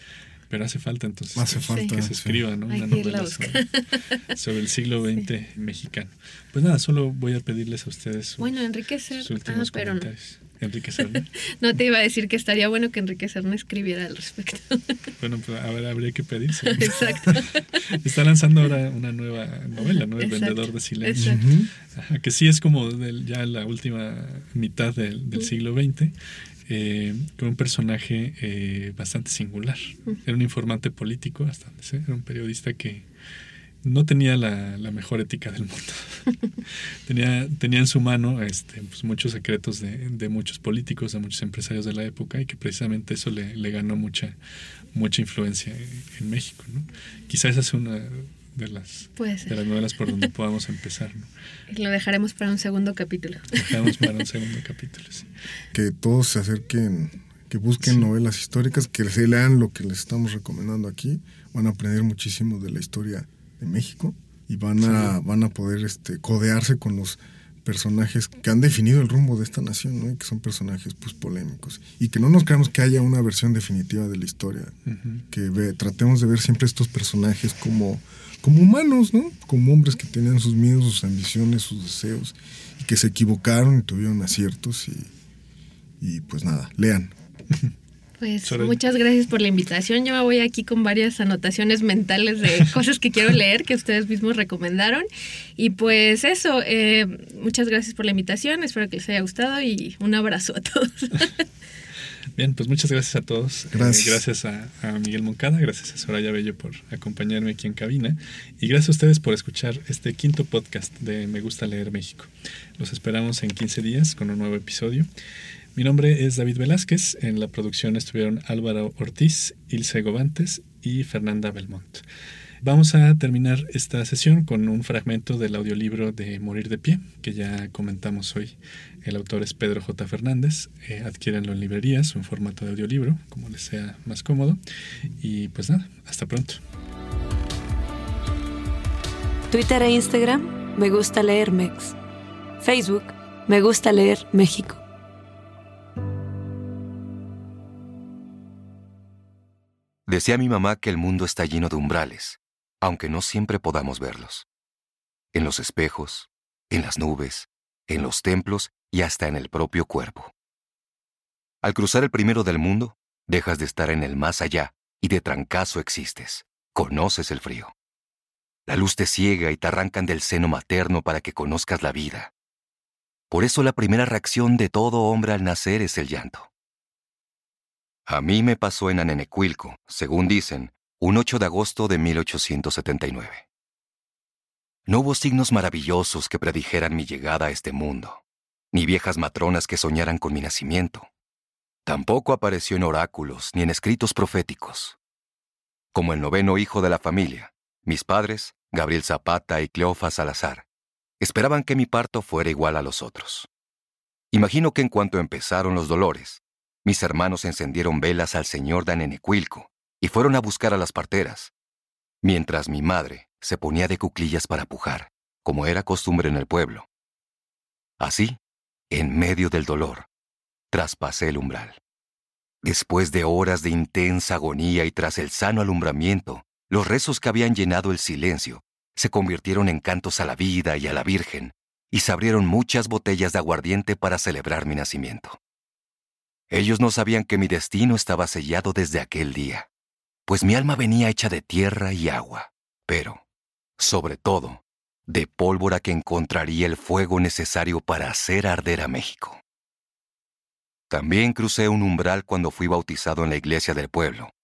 pero hace falta entonces Hace que- falta, que se sí. escriba ¿no? Una novela sobre, sobre el siglo XX mexicano. Pues nada, solo voy a pedirles a ustedes sus, Bueno, Enrique Ser- sus últimos ah, pero no. Enrique Serna. No te iba a decir que estaría bueno que Enrique Serna escribiera al respecto. Bueno, pues a ver, habría que pedirse. Exacto. Está lanzando ahora una nueva novela, ¿no? El Exacto, vendedor de silencio. Ajá, que sí es como del- ya la última mitad del, del siglo XX, eh, con un personaje eh, bastante singular. Era un informante político, hasta donde sé, era un periodista que no tenía la, la mejor ética del mundo. tenía, tenía en su mano este, pues, muchos secretos de, de muchos políticos, de muchos empresarios de la época, y que precisamente eso le, le ganó mucha, mucha influencia en, en México. ¿no? Quizás esa es una de las, de las novelas por donde podamos empezar. ¿no? Lo dejaremos para un segundo capítulo. Dejamos para un segundo capítulo. sí. Que todos se acerquen que busquen novelas históricas, que se lean lo que les estamos recomendando aquí, van a aprender muchísimo de la historia de México y van a, van a poder este, codearse con los personajes que han definido el rumbo de esta nación, ¿no? Y que son personajes pues polémicos. Y que no nos creamos que haya una versión definitiva de la historia. Que tratemos de ver siempre estos personajes como, como humanos, ¿no? Como hombres que tenían sus miedos, sus ambiciones, sus deseos. Y que se equivocaron y tuvieron aciertos. Y, y pues nada, lean. Pues muchas gracias por la invitación. Yo me voy aquí con varias anotaciones mentales de cosas que quiero leer que ustedes mismos recomendaron. Y pues eso, eh, muchas gracias por la invitación. Espero que les haya gustado y un abrazo a todos. Bien, pues muchas gracias a todos. Eh, gracias. gracias a, a, Miguel Moncada, gracias a Soraya Bello por acompañarme aquí en cabina y gracias a ustedes por escuchar este quinto podcast de Me Gusta Leer México. Los esperamos en 15 días con un nuevo episodio. Mi nombre es David Velázquez. En la producción estuvieron Álvaro Ortiz, Ilse Gobantes y Fernanda Belmont. Vamos a terminar esta sesión con un fragmento del audiolibro de Morir de Pie, que ya comentamos hoy. El autor es Pedro J. Fernández. Eh, adquiérenlo en librerías o en formato de audiolibro, como les sea más cómodo. Y pues nada, hasta pronto. Twitter e Instagram, me gusta leer Mex. Facebook, me gusta leer México. Decía mi mamá que el mundo está lleno de umbrales, aunque no siempre podamos verlos. En los espejos, en las nubes, en los templos y hasta en el propio cuerpo. Al cruzar el primero del mundo, dejas de estar en el más allá y de trancazo existes. Conoces el frío. La luz te ciega y te arrancan del seno materno para que conozcas la vida. Por eso la primera reacción de todo hombre al nacer es el llanto. A mí me pasó en Anenecuilco, según dicen, un 8 de agosto de 1879. No hubo signos maravillosos que predijeran mi llegada a este mundo, ni viejas matronas que soñaran con mi nacimiento. Tampoco apareció en oráculos ni en escritos proféticos. Como el noveno hijo de la familia, mis padres, Gabriel Zapata y Cleofa Salazar, esperaban que mi parto fuera igual a los otros. Imagino que en cuanto empezaron los dolores, mis hermanos encendieron velas al señor Danenecuilco y fueron a buscar a las parteras, mientras mi madre se ponía de cuclillas para pujar, como era costumbre en el pueblo. Así, en medio del dolor, traspasé el umbral. Después de horas de intensa agonía y tras el sano alumbramiento, los rezos que habían llenado el silencio se convirtieron en cantos a la vida y a la Virgen, y se abrieron muchas botellas de aguardiente para celebrar mi nacimiento. Ellos no sabían que mi destino estaba sellado desde aquel día, pues mi alma venía hecha de tierra y agua, pero, sobre todo, de pólvora que encontraría el fuego necesario para hacer arder a México. También crucé un umbral cuando fui bautizado en la iglesia del pueblo,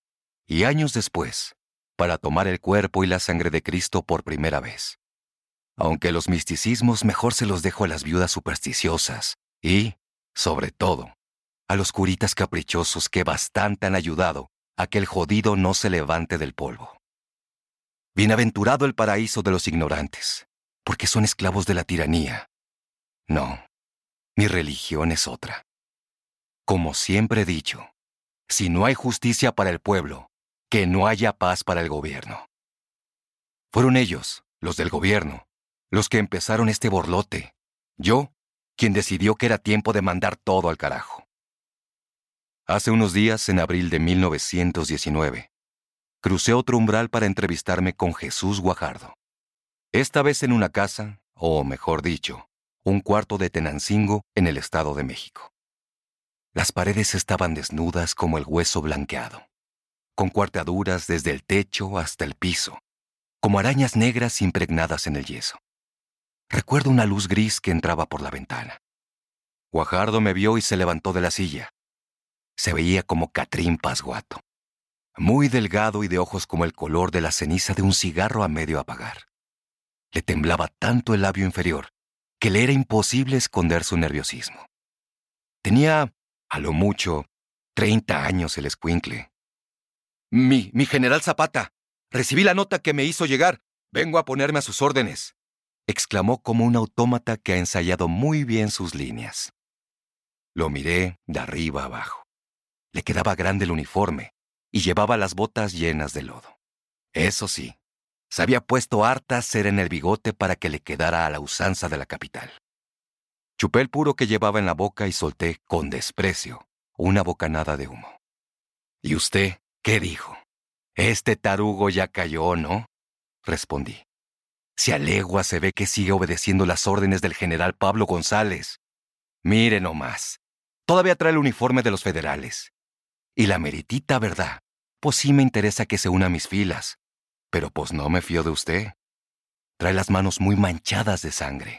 y años después, para tomar el cuerpo y la sangre de Cristo por primera vez. Aunque los misticismos mejor se los dejo a las viudas supersticiosas y, sobre todo, a los curitas caprichosos que bastante han ayudado a que el jodido no se levante del polvo. Bienaventurado el paraíso de los ignorantes, porque son esclavos de la tiranía. No, mi religión es otra. Como siempre he dicho, si no hay justicia para el pueblo, que no haya paz para el gobierno. Fueron ellos, los del gobierno, los que empezaron este borlote. Yo, quien decidió que era tiempo de mandar todo al carajo. Hace unos días, en abril de 1919, crucé otro umbral para entrevistarme con Jesús Guajardo. Esta vez en una casa, o mejor dicho, un cuarto de Tenancingo en el Estado de México. Las paredes estaban desnudas como el hueso blanqueado, con cuartaduras desde el techo hasta el piso, como arañas negras impregnadas en el yeso. Recuerdo una luz gris que entraba por la ventana. Guajardo me vio y se levantó de la silla. Se veía como Catrín Pasguato, muy delgado y de ojos como el color de la ceniza de un cigarro a medio apagar. Le temblaba tanto el labio inferior que le era imposible esconder su nerviosismo. Tenía, a lo mucho, treinta años el escuincle. Mi, mi general Zapata, recibí la nota que me hizo llegar. Vengo a ponerme a sus órdenes, exclamó como un autómata que ha ensayado muy bien sus líneas. Lo miré de arriba abajo. Le quedaba grande el uniforme y llevaba las botas llenas de lodo. Eso sí, se había puesto harta cera en el bigote para que le quedara a la usanza de la capital. Chupé el puro que llevaba en la boca y solté, con desprecio, una bocanada de humo. ¿Y usted qué dijo? Este tarugo ya cayó, ¿no? Respondí. Si a legua se ve que sigue obedeciendo las órdenes del general Pablo González. Mire nomás, todavía trae el uniforme de los federales. Y la meritita verdad, pues sí me interesa que se una a mis filas, pero pues no me fío de usted. Trae las manos muy manchadas de sangre.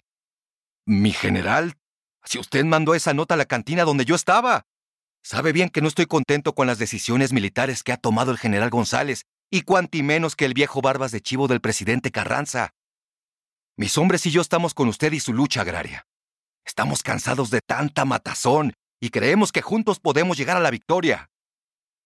Mi general, si usted mandó esa nota a la cantina donde yo estaba. Sabe bien que no estoy contento con las decisiones militares que ha tomado el general González, y cuanti menos que el viejo barbas de chivo del presidente Carranza. Mis hombres y yo estamos con usted y su lucha agraria. Estamos cansados de tanta matazón y creemos que juntos podemos llegar a la victoria.